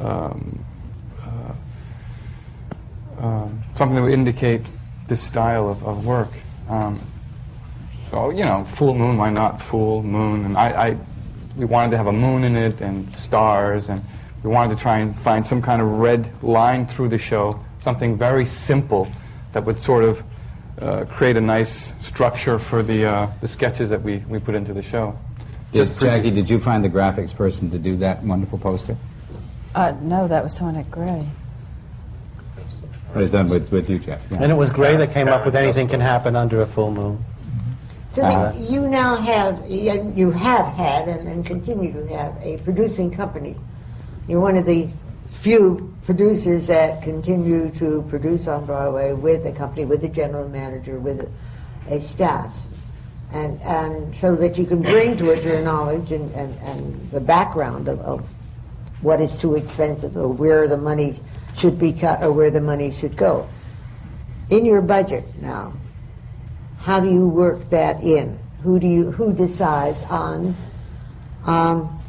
um, uh, um, something that would indicate this style of, of work. Um, so, you know, full moon, why not full moon? And I, I, we wanted to have a moon in it and stars, and we wanted to try and find some kind of red line through the show, something very simple that would sort of uh, create a nice structure for the, uh, the sketches that we, we put into the show. Just Jackie, previous- did you find the graphics person to do that wonderful poster? Uh, no, that was someone at Grey. It was done with, with you, Jeff. yeah. And it was Grey that came up with anything can happen under a full moon. So Uh, you now have, you you have had and, and continue to have a producing company. You're one of the few producers that continue to produce on Broadway with a company, with a general manager, with a, a staff. And, and so that you can bring to it your knowledge and, and, and the background of, of what is too expensive or where the money should be cut or where the money should go. In your budget now, how do you work that in? Who do you who decides on um,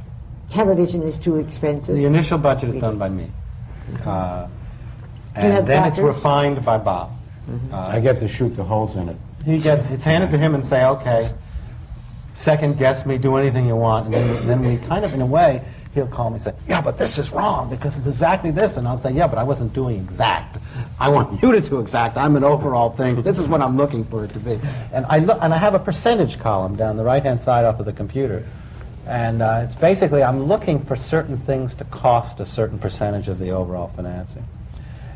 television is too expensive? The initial budget is done by me. Uh, and then it's backers? refined by Bob. Uh, I get to shoot the holes in it. He gets, it's handed to him and say, okay, second guess me, do anything you want, and then, then we kind of, in a way, he'll call me and say, yeah, but this is wrong because it's exactly this. And I'll say, yeah, but I wasn't doing exact. I want you to do exact. I'm an overall thing. This is what I'm looking for it to be. And I, look, and I have a percentage column down the right-hand side off of the computer. And uh, it's basically, I'm looking for certain things to cost a certain percentage of the overall financing.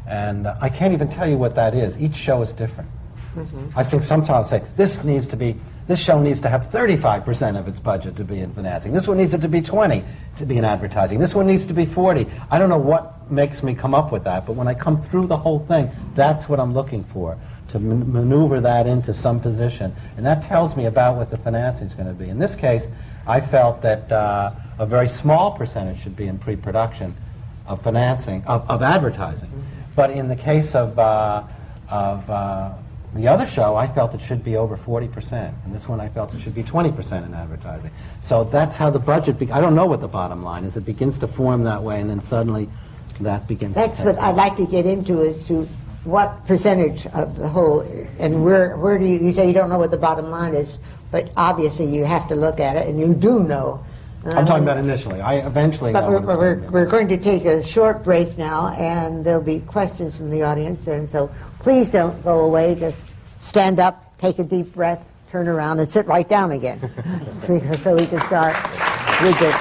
And uh, I can't even tell you what that is. Each show is different. I think sometimes I say, this needs to be, this show needs to have 35% of its budget to be in financing. This one needs it to be 20 to be in advertising. This one needs to be 40. I don't know what makes me come up with that, but when I come through the whole thing, that's what I'm looking for, to man- maneuver that into some position. And that tells me about what the financing is going to be. In this case, I felt that uh, a very small percentage should be in pre-production of financing, of, of advertising. But in the case of, uh, of uh, the other show, I felt it should be over 40%. And this one, I felt it should be 20% in advertising. So that's how the budget, be- I don't know what the bottom line is. It begins to form that way, and then suddenly that begins That's what I'd like to get into as to what percentage of the whole, and where, where do you, you say you don't know what the bottom line is, but obviously you have to look at it, and you do know. I'm talking um, about initially. I eventually But we're, we're, we're going to take a short break now, and there'll be questions from the audience, and so please don't go away. Just stand up, take a deep breath, turn around, and sit right down again, so we so we can start with this.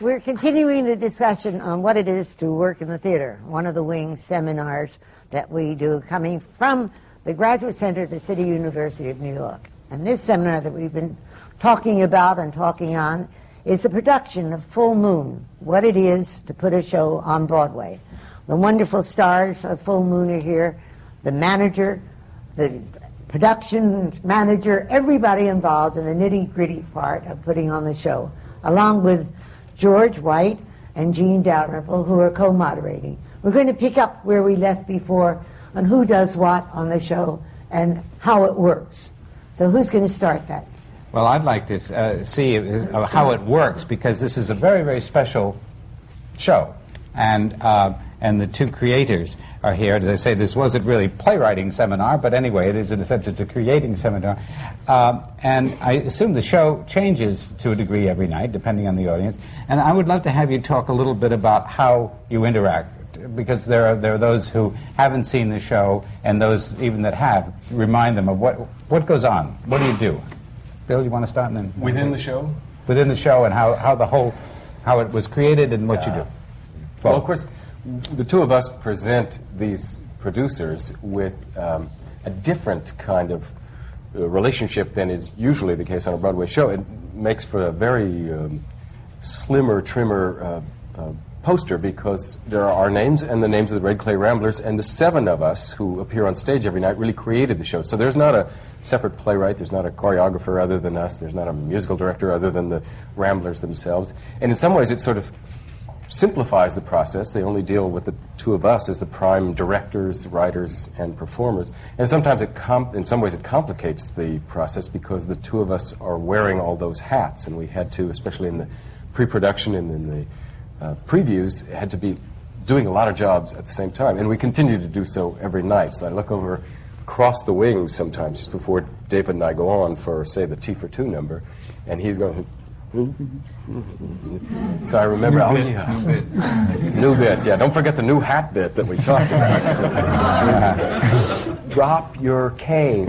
We're continuing the discussion on what it is to work in the theater, one of the wing seminars that we do coming from the Graduate Center at the City University of New York. And this seminar that we've been talking about and talking on is the production of Fool Moon, what it is to put a show on Broadway. The wonderful stars of Fool Moon are here, the manager, the production manager, everybody involved in the nitty gritty part of putting on the show, along with George White and Jean Dalrymple, who are co moderating. We're going to pick up where we left before on who does what on the show and how it works. So, who's going to start that? Well, I'd like to uh, see uh, how it works because this is a very, very special show. And, uh, and the two creators are here. As I say, this wasn't really playwriting seminar, but anyway, it is in a sense, it's a creating seminar. Um, and I assume the show changes to a degree every night, depending on the audience. And I would love to have you talk a little bit about how you interact. Because there are, there are those who haven't seen the show, and those even that have, remind them of what, what goes on. What do you do? Bill, you want to start? And then Within the show? within the show and how, how the whole how it was created and what you do. Well, of course, the two of us present these producers with um, a different kind of uh, relationship than is usually the case on a Broadway show. It makes for a very um, slimmer, trimmer uh, uh, poster because there are our names and the names of the Red Clay Ramblers, and the seven of us who appear on stage every night really created the show. So there's not a separate playwright, there's not a choreographer other than us, there's not a musical director other than the Ramblers themselves. And in some ways, it sort of simplifies the process. They only deal with the two of us as the prime directors, writers, and performers. And sometimes it com- in some ways it complicates the process because the two of us are wearing all those hats, and we had to, especially in the pre-production and in the uh, previews, had to be doing a lot of jobs at the same time. And we continue to do so every night. So I look over across the wings sometimes just before David and I go on for, say, the Tea for Two number, and he's going. So I remember, New oh, bits, yeah. new bits. new bits, yeah. Don't forget the new hat bit that we talked about. Drop your cane.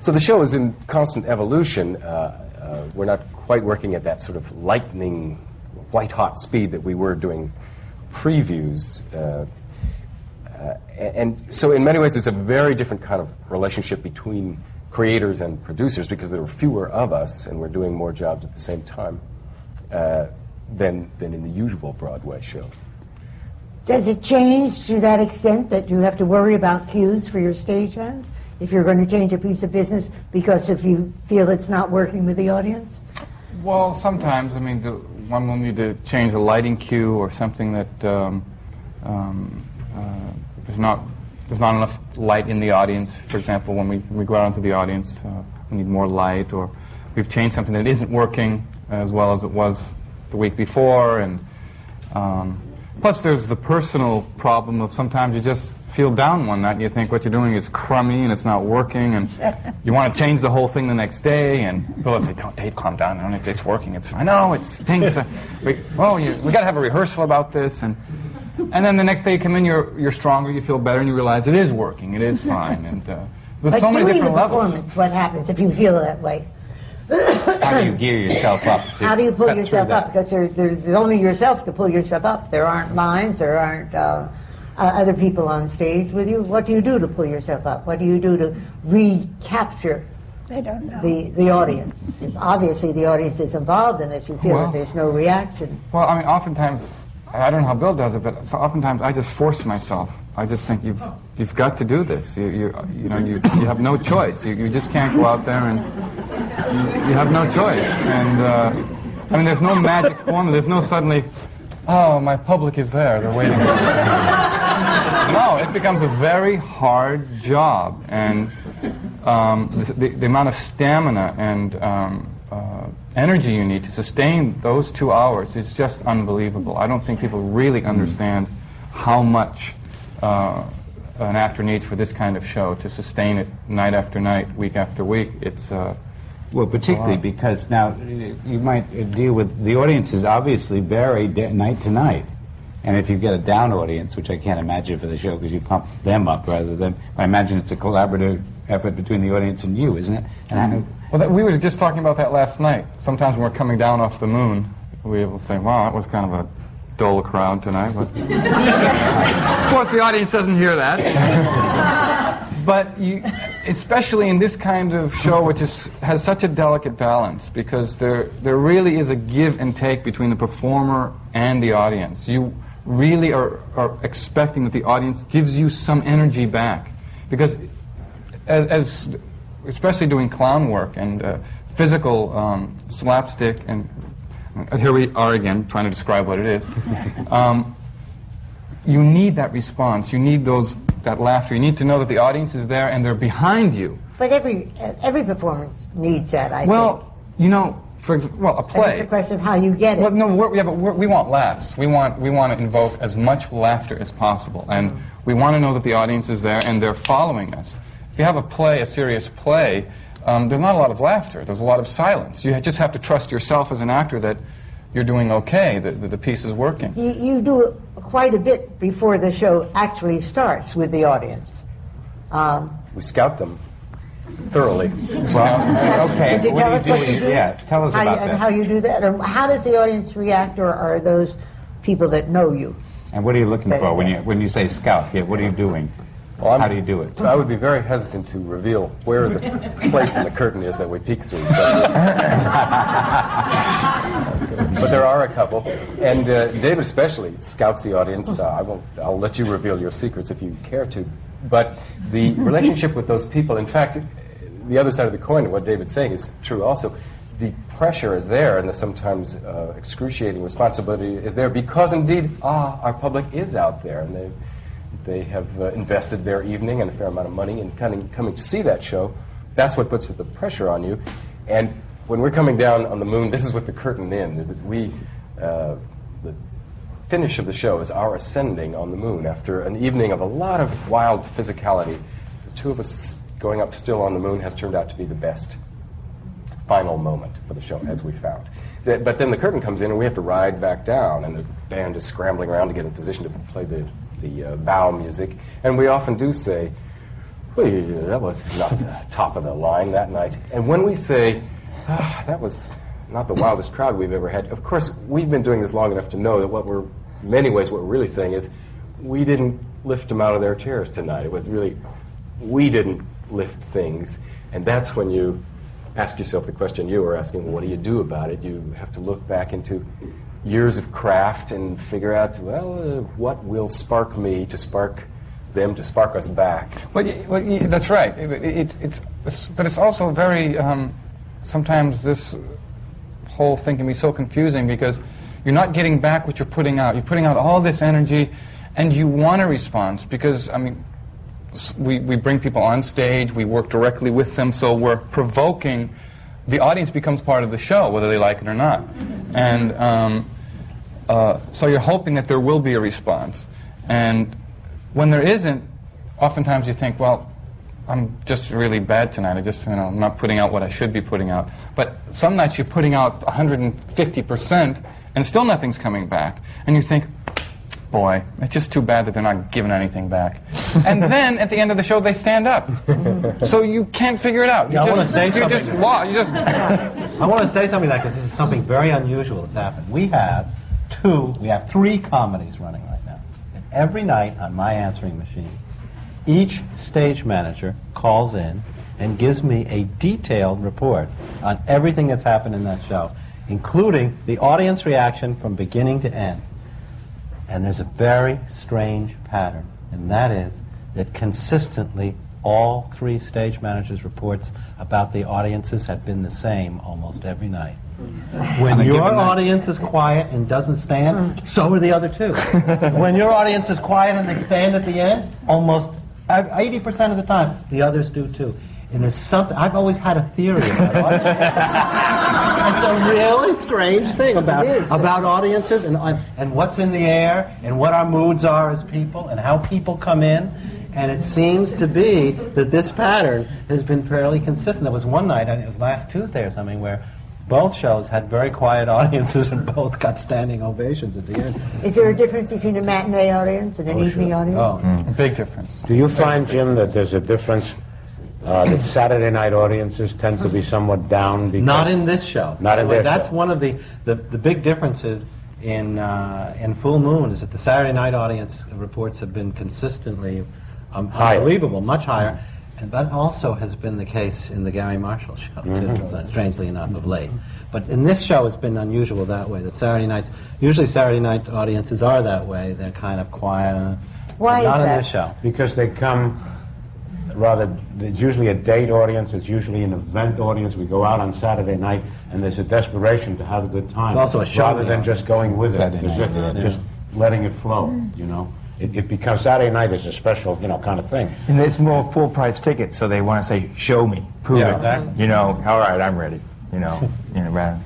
so the show is in constant evolution. Uh, uh, we're not quite working at that sort of lightning, white hot speed that we were doing previews. Uh, uh, and so, in many ways, it's a very different kind of relationship between creators and producers because there are fewer of us and we're doing more jobs at the same time uh, than, than in the usual Broadway show. Does it change to that extent that you have to worry about cues for your stagehands if you're going to change a piece of business because if you feel it's not working with the audience? Well, sometimes, I mean, the, one will need to change a lighting cue or something that um, um, uh, there's not there's not enough light in the audience. For example, when we, we go out into the audience, uh, we need more light, or we've changed something that isn't working as well as it was the week before, and um, plus there's the personal problem of sometimes you just feel down one night and you think what you're doing is crummy and it's not working and you want to change the whole thing the next day and people say, don't, Dave, calm down. No, it's, it's working. It's fine. No, it stinks. We, well, you, we got to have a rehearsal about this. And, and then the next day you come in, you're, you're stronger, you feel better, and you realize it is working. It is fine. And uh, there's But so many different the levels. performance, what happens if you feel that way? How do you gear yourself up to How do you pull yourself up? Because there, there's only yourself to pull yourself up. There aren't lines, there aren't uh, uh, other people on stage with you. What do you do to pull yourself up? What do you do to recapture They don't know. the, the audience? It's obviously, the audience is involved in this. You feel Well- that there's no reaction. Well, I mean, oftentimes, I don't know how Bill does it, but so oftentimes I just force myself. I just think you've you've got to do this. You you you know you you have no choice. You you just can't go out there and you, you have no choice. And uh, I mean, there's no magic formula. There's no suddenly, oh, my public is there. They're waiting. No, it becomes a very hard job, and um, the, the, amount of stamina and um, uh, energy you need to sustain those two hours is just unbelievable. I don't think people really understand how much uh, an actor needs for this kind of show to sustain it night after night, week after week. It's uh, Well, particularly because now you might deal with the audiences obviously vary night to night. And if you get a down audience, which I can't imagine for the show because you pump them up rather than, I imagine it's a collaborative effort between the audience and you, isn't it? And I, Well, that, we were just talking about that last night. Sometimes when we're coming down off the moon, we will say, wow, that was kind of a dull crowd tonight. But of course, the audience doesn't hear that. but you, especially in this kind of show, which is, has such a delicate balance, because there, there really is a give and take between the performer and the audience. You really are, are expecting that the audience gives you some energy back. Because as, as especially doing clown work and uh, physical um, slapstick, and uh, here we are again trying to describe what it is. Um, you need that response. You need those that laughter. You need to know that the audience is there and they're behind you. But every every performance needs that, I think. well, you know, for example, well, a play. it's a question of how you get it. Well, no, we're, yeah, but we're, we want laughs. We want we want to invoke as much laughter as possible, and we want to know that the audience is there and they're following us. If you have a play, a serious play, um, there's not a lot of laughter. There's a lot of silence. You just have to trust yourself as an actor that you're doing okay, that, that the piece is working. You, you do quite a bit before the show actually starts with the audience. Um, We scout them thoroughly. well, okay. Could you what tell do us you what you do? Yeah, tell us how about you, that. And how you do that? And how does the audience react, or are those people that know you? And what are you looking That- for when you when you say scout? Yeah, what are you doing? Well, I'm- How do you do it? I would be very hesitant to reveal where the place in the curtain is that we peek through. But, but there are a couple, and uh, David especially scouts the audience. Uh, I won't. I'll let you reveal your secrets if you care to. But the relationship with those people, in fact, the other side of the coin, what David's saying is true also. The pressure is there, and the sometimes uh, excruciating responsibility is there because, indeed, ah, our public is out there, and they they have uh, invested their evening and a fair amount of money in coming, coming to see that show. That's what puts the pressure on you. And when we're coming down on the moon, this is with the curtain in, is that we, uh, the finish of the show is our ascending on the moon after an evening of a lot of wild physicality. The two of us going up still on the moon has turned out to be the best final moment for the show, as we found. But then the curtain comes in, and we have to ride back down, and the band is scrambling around to get in position to play the, the uh, bow music. And we often do say, well, that was not the top of the line that night. And when we say, ah, that was not the wildest crowd we've ever had, of course, we've been doing this long enough to know that what we're, many ways, what we're really saying is, we didn't lift them out of their chairs tonight. It was really, we didn't lift things. And that's when you ask yourself the question you were asking, what do you do about it? You have to look back into years of craft and figure out, well, uh, what will spark me to spark them to spark us back? Well, well that's right. It, it, it's, it's, but it's also very. Um, sometimes this whole thing can be so confusing because you're not getting back what you're putting out. You're putting out all this energy, and you want a response because I mean, we we bring people on stage. We work directly with them, so we're provoking. The audience becomes part of the show, whether they like it or not, and. Um, uh, so you're hoping that there will be a response. And when there isn't, oftentimes you think, well, I'm just really bad tonight. I just, you know, I'm not putting out what I should be putting out. But some nights you're putting out 150% and still nothing's coming back. And you think, boy, it's just too bad that they're not giving anything back. and then at the end of the show, they stand up. so you can't figure it out. You Yeah, I wanna say you something. just, wa- you just I want to say something like this. This is something very unusual that's happened. We have two, we have three comedies running right now. And every night on my answering machine, each stage manager calls in and gives me a detailed report on everything that's happened in that show, including the audience reaction from beginning to end. And there's a very strange pattern, and that is that consistently all three stage managers' reports about the audiences have been the same almost every night. When your audience is quiet and doesn't stand, so are the other two. when your audience is quiet and they stand at the end, almost uh, 80% of the time, the others do too. And there's something, I've always had a theory about audiences. it's a really strange thing about, about audiences and, and what's in the air and what our moods are as people and how people come in. And it seems to be that this pattern has been fairly consistent. There was one night, I think it was last Tuesday or something, where both shows had very quiet audiences and both got standing ovations at the end. Is there a difference between a matinee audience and an evening audience? Oh. a big difference. Do you find, Jim, that there's a difference, uh, that Saturday night audiences tend to be somewhat down? Because Not in this show. Not in Well, their That's show. one of the, the, the big differences in, uh, in Fool Moon is that the Saturday night audience reports have been consistently um, Higher. unbelievable, much higher. And that also has been the case in the Garry Marshall show, too, Mhm. uh, strangely enough, of late. But in this show, it's been unusual that way, that Saturday nights, usually Saturday night audiences are that way. They're kind of quiet. Why but is Not in that? this show. Because they come, rather, it's usually a date audience, it's usually an event audience. We go out on Saturday night, and there's a desperation to have a good time. It's also a show Rather day than just going with it, Saturday It's night, just, yeah. just letting it flow, you know? It, it becomes, Saturday night is a special, you know, kind of thing. And it's more full price tickets, so they want to say, show me, prove Yeah, it. exactly. You know, all right, I'm ready. You know, you know, rather.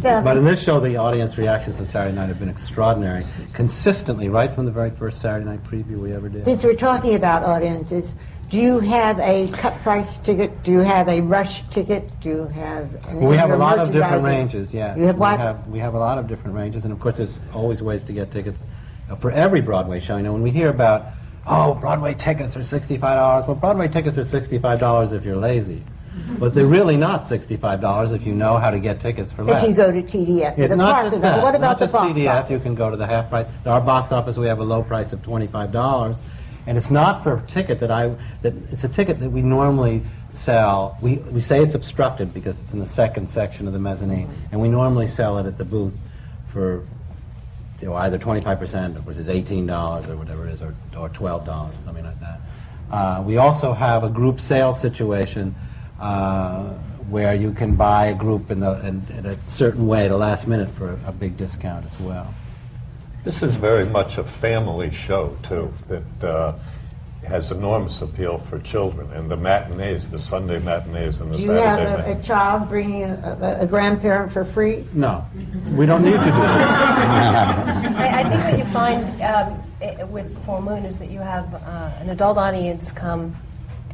But in this show, the audience reactions on Saturday night have been extraordinary, consistently, right from the very first Saturday night preview we ever did. Since we're talking about audiences, do you have a cut price ticket? Do you have a rush ticket? Do you have? an Well, we have a lot of different ranges, yes. You have what? We have, we have a lot of different ranges, and of course, there's always ways to get tickets for every Broadway show. You know, when we hear about, oh, Broadway tickets are sixty-five dollars. Well, Broadway tickets are sixty-five dollars if you're lazy, but they're really not sixty-five dollars if you know how to get tickets for less. If you go to TDF, the not just that. What about not the just box TDF. office? You can go to the half price. Our box office, we have a low price of twenty-five dollars, and it's not for a ticket that I. That it's a ticket that we normally sell. We we say it's obstructed because it's in the second section of the mezzanine, and we normally sell it at the booth for. You know, either 25%, which is $18 or whatever it is, or, or $12, something like that. Uh, we also have a group sale situation uh, where you can buy a group in, the, in, in a certain way at the last minute for a, a big discount as well. This is very much a family show, too, that uh, has enormous appeal for children. And the matinees, the Sunday matinees and the Do you have a, a child bringing a, a, a grandparent for free? No, we don't need to do that. I, I think what you find um, i- with Fool Moon is that you have uh, an adult audience come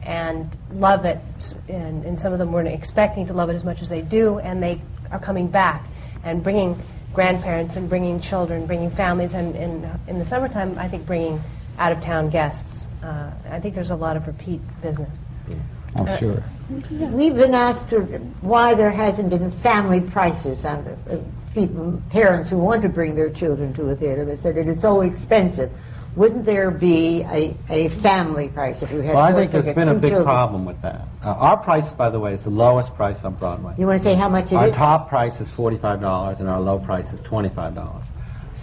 and love it, and, and some of them weren't expecting to love it as much as they do, and they are coming back and bringing grandparents and bringing children, bringing families, and in, in the summertime, I think bringing out of town guests. Uh, I think there's a lot of repeat business. Oh, Uh, sure. We've been asked why there hasn't been family prices on uh, people, parents who want to bring their children to a theater. They said it is so expensive. Wouldn't there be a, a family price if you had Well, I four think there's been a big children? problem with that. Uh, our price, by the way, is the lowest price on Broadway. You want to say how much it Our is? top price is forty-five dollars, and our low price is twenty-five dollars.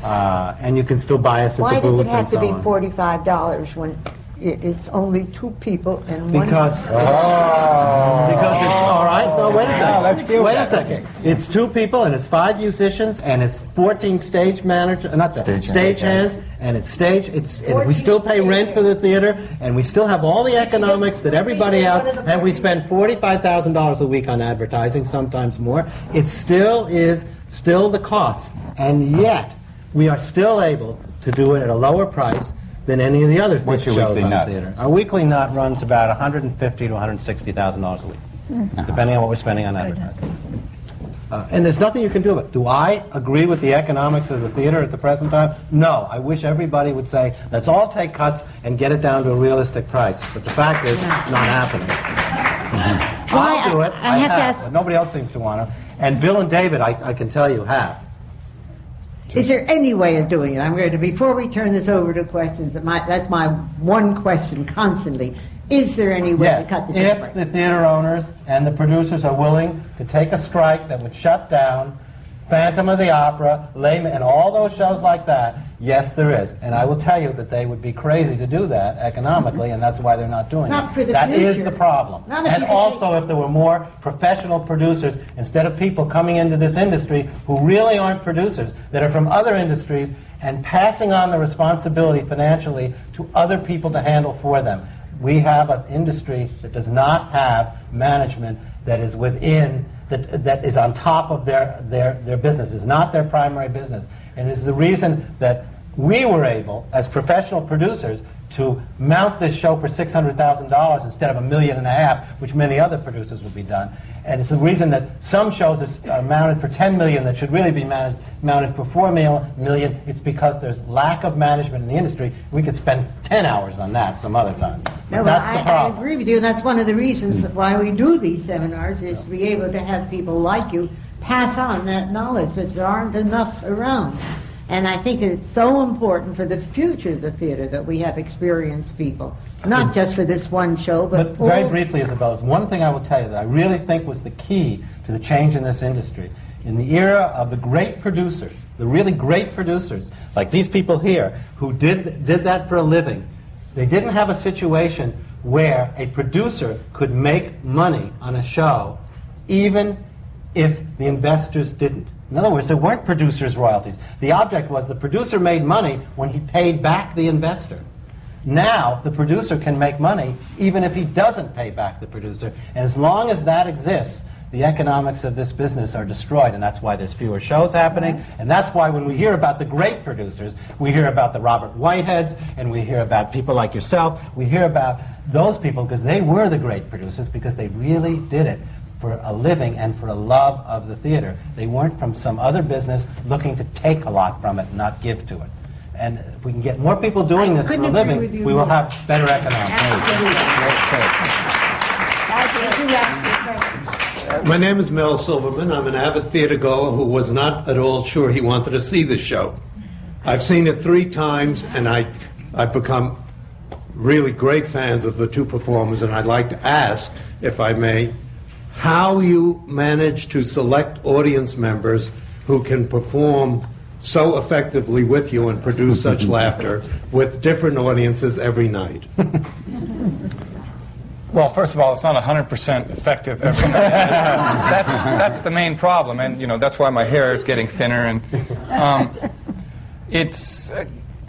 Uh, and you can still buy us at Why the does booth it have and to be forty-five dollars when it, it's only two people and one? Because oh. because it's all right. No, wait a second. let's deal wait with a that. second. It's two people and it's five musicians and it's fourteen stage manager, uh, not Stage stage hands. hands, and it's stage. It's and we still pay rent for the theater and we still have all the economics that everybody else. And we spend forty-five thousand dollars a week on advertising, sometimes more. It still is still the cost, and yet we are still able to do it at a lower price than any of the other What's th- your shows weekly on nut? the theater. Our weekly nut runs about 150 to 160 thousand dollars a week, depending on what we're spending on advertising. Uh, and there's nothing you can do about it. Do I agree with the economics of the theater at the present time? No. I wish everybody would say, let's all take cuts and get it down to a realistic price. But the fact is, it's not happening. Well, I'll I- do it. I have to ask- nobody else seems to want to. And Bill and David, I, I can tell you, have. Is there any way of doing it? I'm going to, before we turn this over to questions, that my, that's my one question constantly. Is there any way Yes, to cut the if the theater owners and the producers are willing to take a strike that would shut down Phantom of the Opera, Layman, and all those shows like that, yes, there is. And I will tell you that they would be crazy to do that economically, and that's why they're not doing Not it. for the That is future. the problem. And also, if there were more professional producers, instead of people coming into this industry who really aren't producers, that are from other industries, and passing on the responsibility financially to other people to handle for them. We have an industry that does not have management that is within, that, that is on top of their, their, their business, is not their primary business. And is the reason that we were able, as professional producers, to mount this show for $600,000 instead of a million and a half, which many other producers would be done. And it's the reason that some shows are, mounted for 10 million that should really be managed, mounted for 4 mil. It's because there's lack of management in the industry. We could spend 10 hours on that some other time. No, but That's I, the problem. I agree with you, and that's one of the reasons why we do these seminars, is to be able to have people like you pass on that knowledge, but there aren't enough around. And I think it's so important for the future of the theater that we have experienced people, not just for this one show, but, But very briefly, Isabel, one thing I will tell you that I really think was the key to the change in this industry. In the era of the great producers, the really great producers, like these people here, who did, did that for a living, they didn't have a situation where a producer could make money on a show even if the investors didn't. In other words, there weren't producers' royalties. The object was the producer made money when he paid back the investor. Now, the producer can make money even if he doesn't pay back the producer. And as long as that exists, the economics of this business are destroyed. And that's why there's fewer shows happening. And that's why when we hear about the great producers, we hear about the Robert Whiteheads, and we hear about people like yourself. We hear about those people because they were the great producers because they really did it for a living and for a love of the theater. They weren't from some other business looking to take a lot from it and not give to it. And if we can get more people doing I this for a living, we will have better economics. My name is Mel Silverman. I'm an avid theater goer who was not at all sure he wanted to see the show. I've seen it three times, and I, I've become really great fans of the two performers, and I'd like to ask, if I may, how you manage to select audience members who can perform so effectively with you and produce such laughter with different audiences every night. Well, first of all, it's not 100% effective every night. that's, that's the main problem, and you know that's why my hair is getting thinner. And um, it's, uh,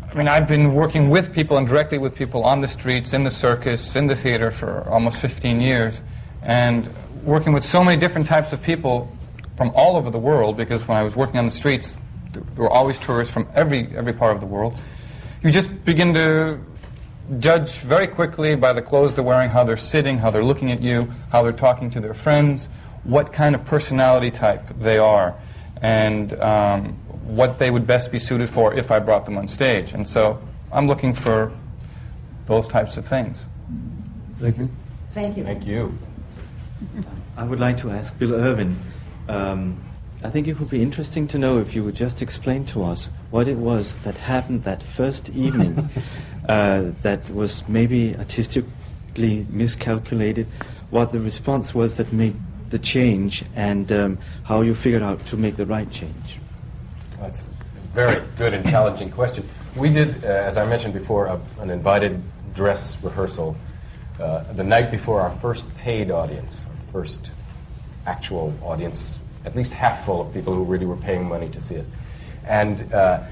I mean, I've been working with people and directly with people on the streets, in the circus, in the theater for almost 15 years, and working with so many different types of people from all over the world. Because when I was working on the streets, there were always tourists from every every part of the world. You just begin to judge very quickly by the clothes they're wearing, how they're sitting, how they're looking at you, how they're talking to their friends, what kind of personality type they are, and um, what they would best be suited for if I brought them on stage. And so I'm looking for those types of things. Thank you. Thank you. Thank you. I would like to ask Bill Irwin. Um, I think it would be interesting to know if you would just explain to us what it was that happened that first evening uh, that was maybe artistically miscalculated, what the response was that made the change, and um, how you figured out to make the right change. That's a very good and challenging question. We did, uh, as I mentioned before, a, an invited dress rehearsal uh, the night before our first paid audience, our first actual audience, at least half full of people who really were paying money to see us. And uh,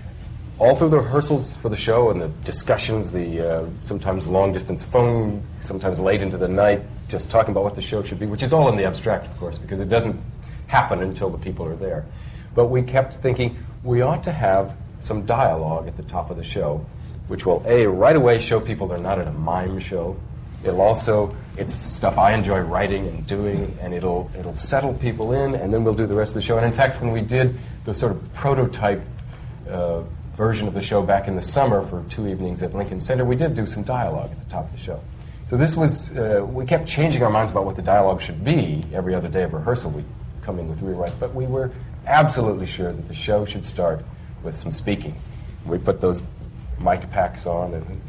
all through the rehearsals for the show and the discussions, the uh, sometimes long distance phone, sometimes late into the night, just talking about what the show should be, which is all in the abstract, of course, because it doesn't happen until the people are there. But we kept thinking we ought to have some dialogue at the top of the show which will a right away show people they're not at a mime show. It'll also it's stuff I enjoy writing and doing, and it'll it'll settle people in, and then we'll do the rest of the show. And in fact, when we did the sort of prototype uh, version of the show back in the summer for two evenings at Lincoln Center, we did do some dialogue at the top of the show. So this was uh, we kept changing our minds about what the dialogue should be every other day of rehearsal. We come in with rewrites, but we were absolutely sure that the show should start with some speaking. We put those mic packs on and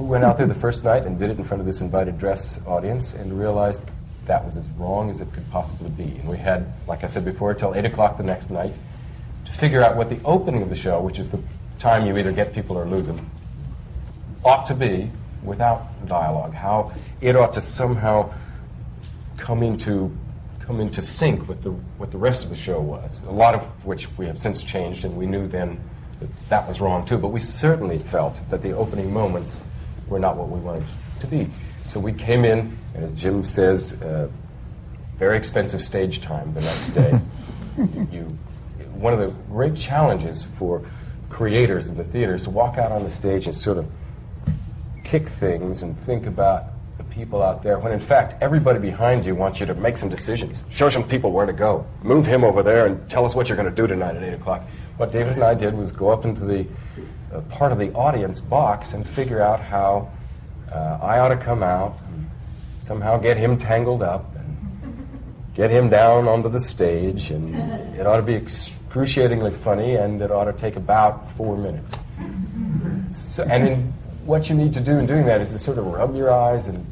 we went out there the first night and did it in front of this invited dress audience and realized that was as wrong as it could possibly be. And we had, like I said before, till 8 o'clock the next night to figure out what the opening of the show, which is the time you either get people or lose them, ought to be without dialogue. How it ought to somehow come into come into sync with the what the rest of the show was. A lot of which we have since changed, and we knew then that that was wrong too. But we certainly felt that the opening moments were not what we wanted to be. So we came in, and as Jim says, uh, very expensive stage time the next day. you, you, one of the great challenges for creators in the theater is to walk out on the stage and sort of kick things and think about the people out there when in fact everybody behind you wants you to make some decisions show some people where to go move him over there and tell us what you're going to do tonight at 8 o'clock what david and i did was go up into the part of the audience box and figure out how uh, i ought to come out and somehow get him tangled up and get him down onto the stage and it ought to be excruciatingly funny and it ought to take about four minutes so, and in what you need to do in doing that is to sort of rub your eyes and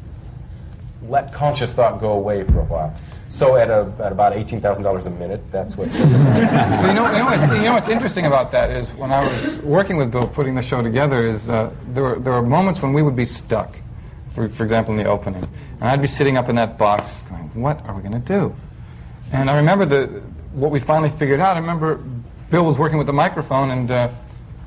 let conscious thought go away for a while. So at, a, at about $18,000 a minute, that's what... You, know, you, know what's, you know what's interesting about that is when I was working with Bill putting the show together is uh, there, were, there were moments when we would be stuck, for, for example, in the opening. And I'd be sitting up in that box going, what are we going to do? And I remember the, what we finally figured out, I remember Bill was working with the microphone and uh,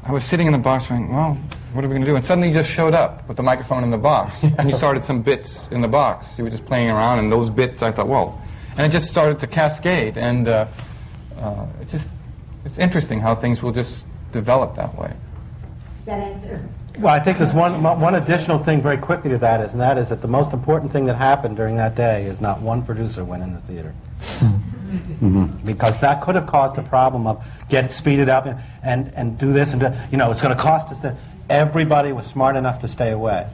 I was sitting in the box going, well, what are we going to do? And suddenly he just showed up with the microphone in the box. and he started some bits in the box. He was just playing around, and those bits, I thought, whoa. And it just started to cascade. And uh, uh, it just, it's interesting how things will just develop that way. Does that answer? Well, I think there's one, one additional thing very quickly to that is, and that is that the most important thing that happened during that day is not one producer went in the theater. Mm-hmm. Because that could have caused a problem of get speeded up and, and, and do this and do, you know it's going to cost us that. Everybody was smart enough to stay away,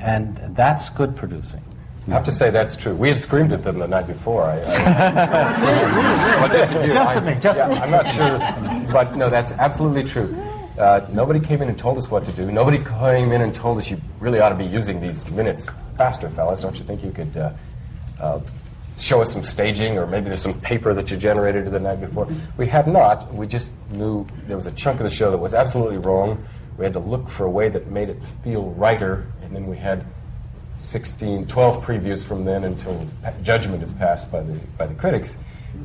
and that's good producing. I have to say that's true. We had screamed at them the night before. I, I, but just, you, just I, me, just yeah, me. I'm not sure, but no, that's absolutely true. Uh, nobody came in and told us what to do. Nobody came in and told us you really ought to be using these minutes faster, fellas. Don't you think you could uh, uh, show us some staging, or maybe there's some paper that you generated the night before? We had not. We just knew there was a chunk of the show that was absolutely wrong. We had to look for a way that made it feel righter, and then we had 16, 12 previews from then until judgment is passed by the by the critics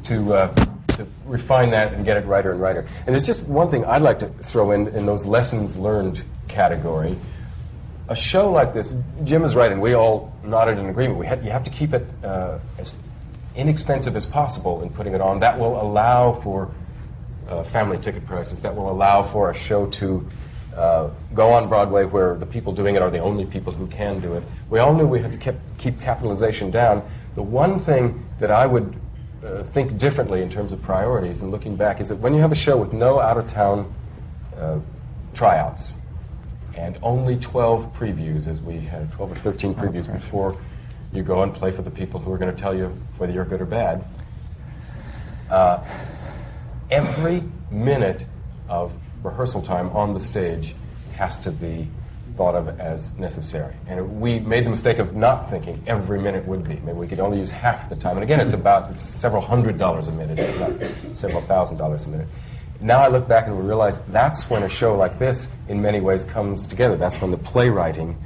to uh, to refine that and get it righter and righter. And there's just one thing I'd like to throw in in those lessons learned category. A show like this, Jim is right, and we all nodded in agreement. We had, you have to keep it uh, as inexpensive as possible in putting it on. That will allow for uh, family ticket prices. That will allow for a show to uh, go on Broadway where the people doing it are the only people who can do it. We all knew we had to keep, keep capitalization down. The one thing that I would uh, think differently in terms of priorities and looking back is that when you have a show with no out of town uh, tryouts and only 12 previews, as we had 12 or 13 previews before you go and play for the people who are going to tell you whether you're good or bad, uh, every minute of rehearsal time on the stage has to be thought of as necessary. And we made the mistake of not thinking every minute would be. Maybe we could only use half the time. And again, it's about it's several hundred dollars a minute, several thousand dollars a minute. Now I look back and we realize that's when a show like this, in many ways, comes together. That's when the playwriting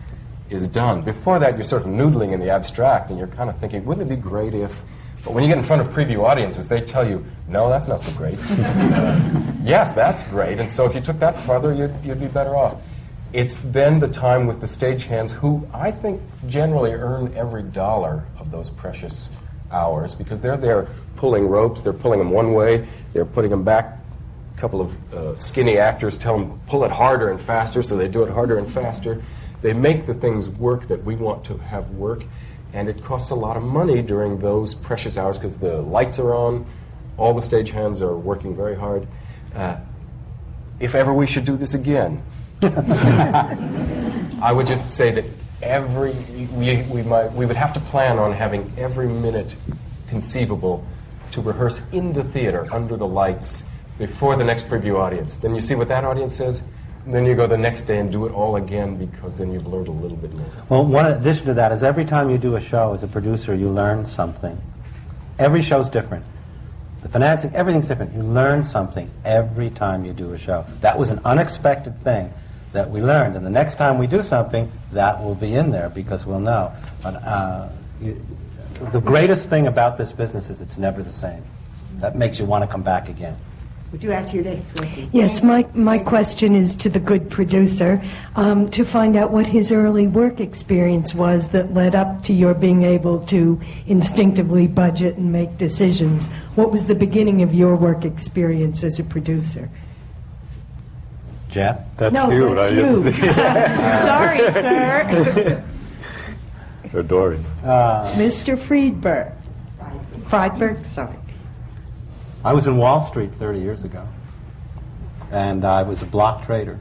is done. Before that, you're sort of noodling in the abstract, and you're kind of thinking, wouldn't it be great if but when you get in front of preview audiences, they tell you, no, that's not so great. yes, that's great. And so if you took that further, you'd, you'd be better off. It's then the time with the stagehands who I think generally earn every dollar of those precious hours because they're there pulling ropes, they're pulling them one way, they're putting them back A couple of uh, skinny actors tell them pull it harder and faster, so they do it harder and faster. They make the things work that we want to have work, and it costs a lot of money during those precious hours because the lights are on, all the stage hands are working very hard. Uh, if ever we should do this again, I would just say that every we, we might we would have to plan on having every minute conceivable to rehearse in the theater under the lights before the next preview audience. Then you see what that audience says. Then you go the next day and do it all again because then you've learned a little bit more. Well, one addition to that is every time you do a show as a producer, you learn something. Every show's different. The financing, everything's different. You learn something every time you do a show. That was an unexpected thing that we learned. And the next time we do something, that will be in there because we'll know. But uh, you, the greatest thing about this business is it's never the same. That makes you want to come back again. Would you ask your next question? Yes, my, my question is to the good producer um, to find out what his early work experience was that led up to your being able to instinctively budget and make decisions. What was the beginning of your work experience as a producer? Jeff? That's No, you, that's you. Sorry, sir. Or Dorian. Uh, Mr. Freydberg. Freydberg, sorry. I was in Wall Street 30 years ago, and I was a block trader.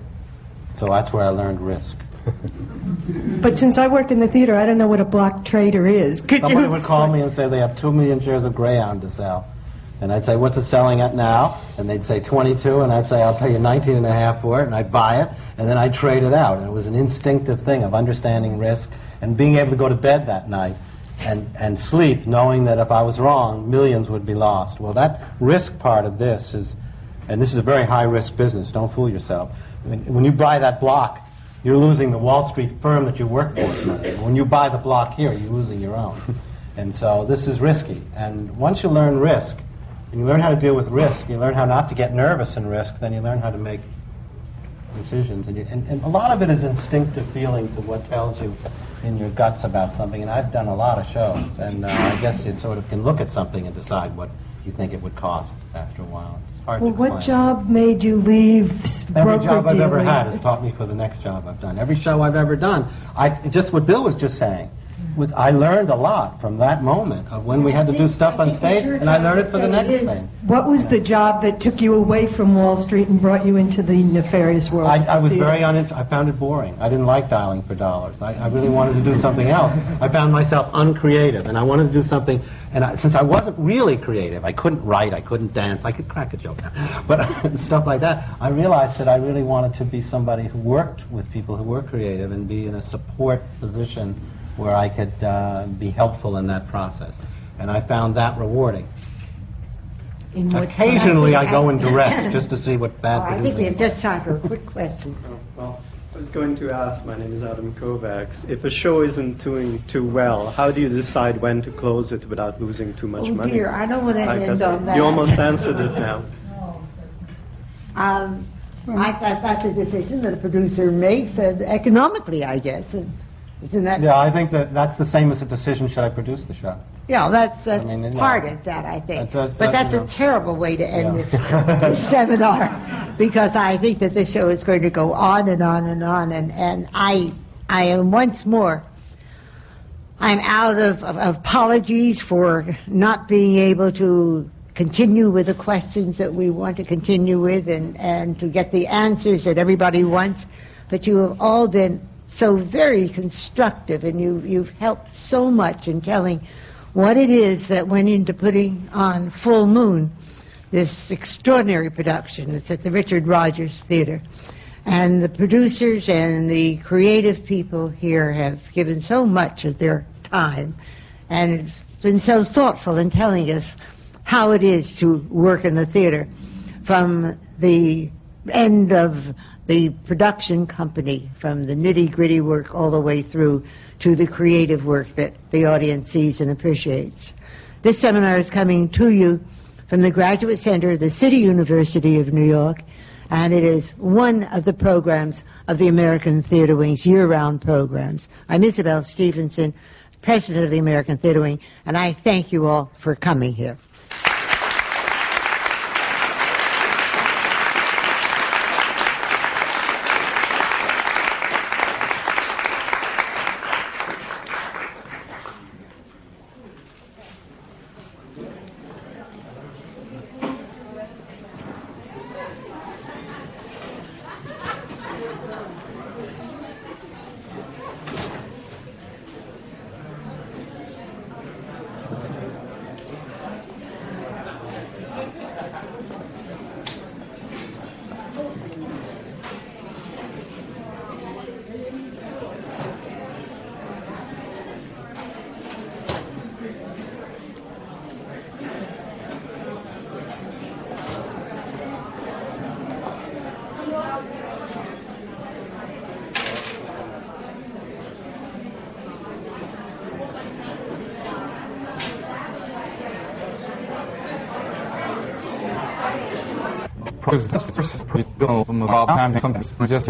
So that's where I learned risk. But since I work in the theater, I don't know what a block trader is. Could Somebody would call me and say they have two million shares of Greyhound to sell. And I'd say, what's it selling at now? And they'd say 22, and I'd say, I'll tell you 19 and a half for it, and I'd buy it, and then I'd trade it out. And it was an instinctive thing of understanding risk and being able to go to bed that night and, and sleep knowing that if I was wrong, millions would be lost. Well, that risk part of this is, and this is a very high risk business, don't fool yourself. When, when you buy that block, you're losing the Wall Street firm that you work for. When you buy the block here, you're losing your own. And so this is risky. And once you learn risk, and you learn how to deal with risk, you learn how not to get nervous in risk, then you learn how to make decisions. And, you, and, and a lot of it is instinctive feelings of what tells you in your guts about something. And I've done a lot of shows, and uh, I guess you sort of can look at something and decide what you think it would cost after a while. It's hard Well, to explain. what job made you leave Every job I've ever had has taught me for the next job I've done. Every show I've ever done. I just what Bill was just saying. Was I learned a lot from that moment of when we had to do stuff on stage, and I learned it for the next thing. What was the job that took you away from Wall Street and brought you into the nefarious world? I, I was very uninterested. I found it boring. I didn't like dialing for dollars. I, I really wanted to do something else. I found myself uncreative, and I wanted to do something. And I, since I wasn't really creative, I couldn't write, I couldn't dance, I could crack a joke now, but stuff like that. I realized that I really wanted to be somebody who worked with people who were creative and be in a support position where I could uh, be helpful in that process. And I found that rewarding. In what- Occasionally, I go in direct just to see what bad Oh, I think we have just time for a quick question. Well, I was going to ask, my name is Adam Kovacs, if a show isn't doing too well, how do you decide when to close it without losing too much Oh, money? dear, I don't want to end on that. You almost answered it now. Um, I thought that's a decision that a producer makes, uh, economically, I guess. And Isn't that? Yeah, I think that that's the same as a decision, should I produce the show? Yeah, that's, that's I mean, part of that, I think. That's- that's- but that's you a know. terrible way to end Yeah. this, this seminar because I think that this show is going to go on and on and on. And, and I, I am once more, I'm out of, of, of apologies for not being able to continue with the questions that we want to continue with and, and to get the answers that everybody wants. But you have all been so very constructive and you, you've helped so much in telling what it is that went into putting on Fool Moon, this extraordinary production. that's at the Richard Rodgers Theater. And the producers and the creative people here have given so much of their time and been so thoughtful in telling us how it is to work in the theater from the end of the production company, from the nitty gritty work all the way through to the creative work that the audience sees and appreciates. This seminar is coming to you from the Graduate Center of the City University of New York, and it is one of the programs of the American Theater Wing's year-round programs. I'm Isabel Stevenson, president of the American Theater Wing, and I thank you all for coming here. Sometimes just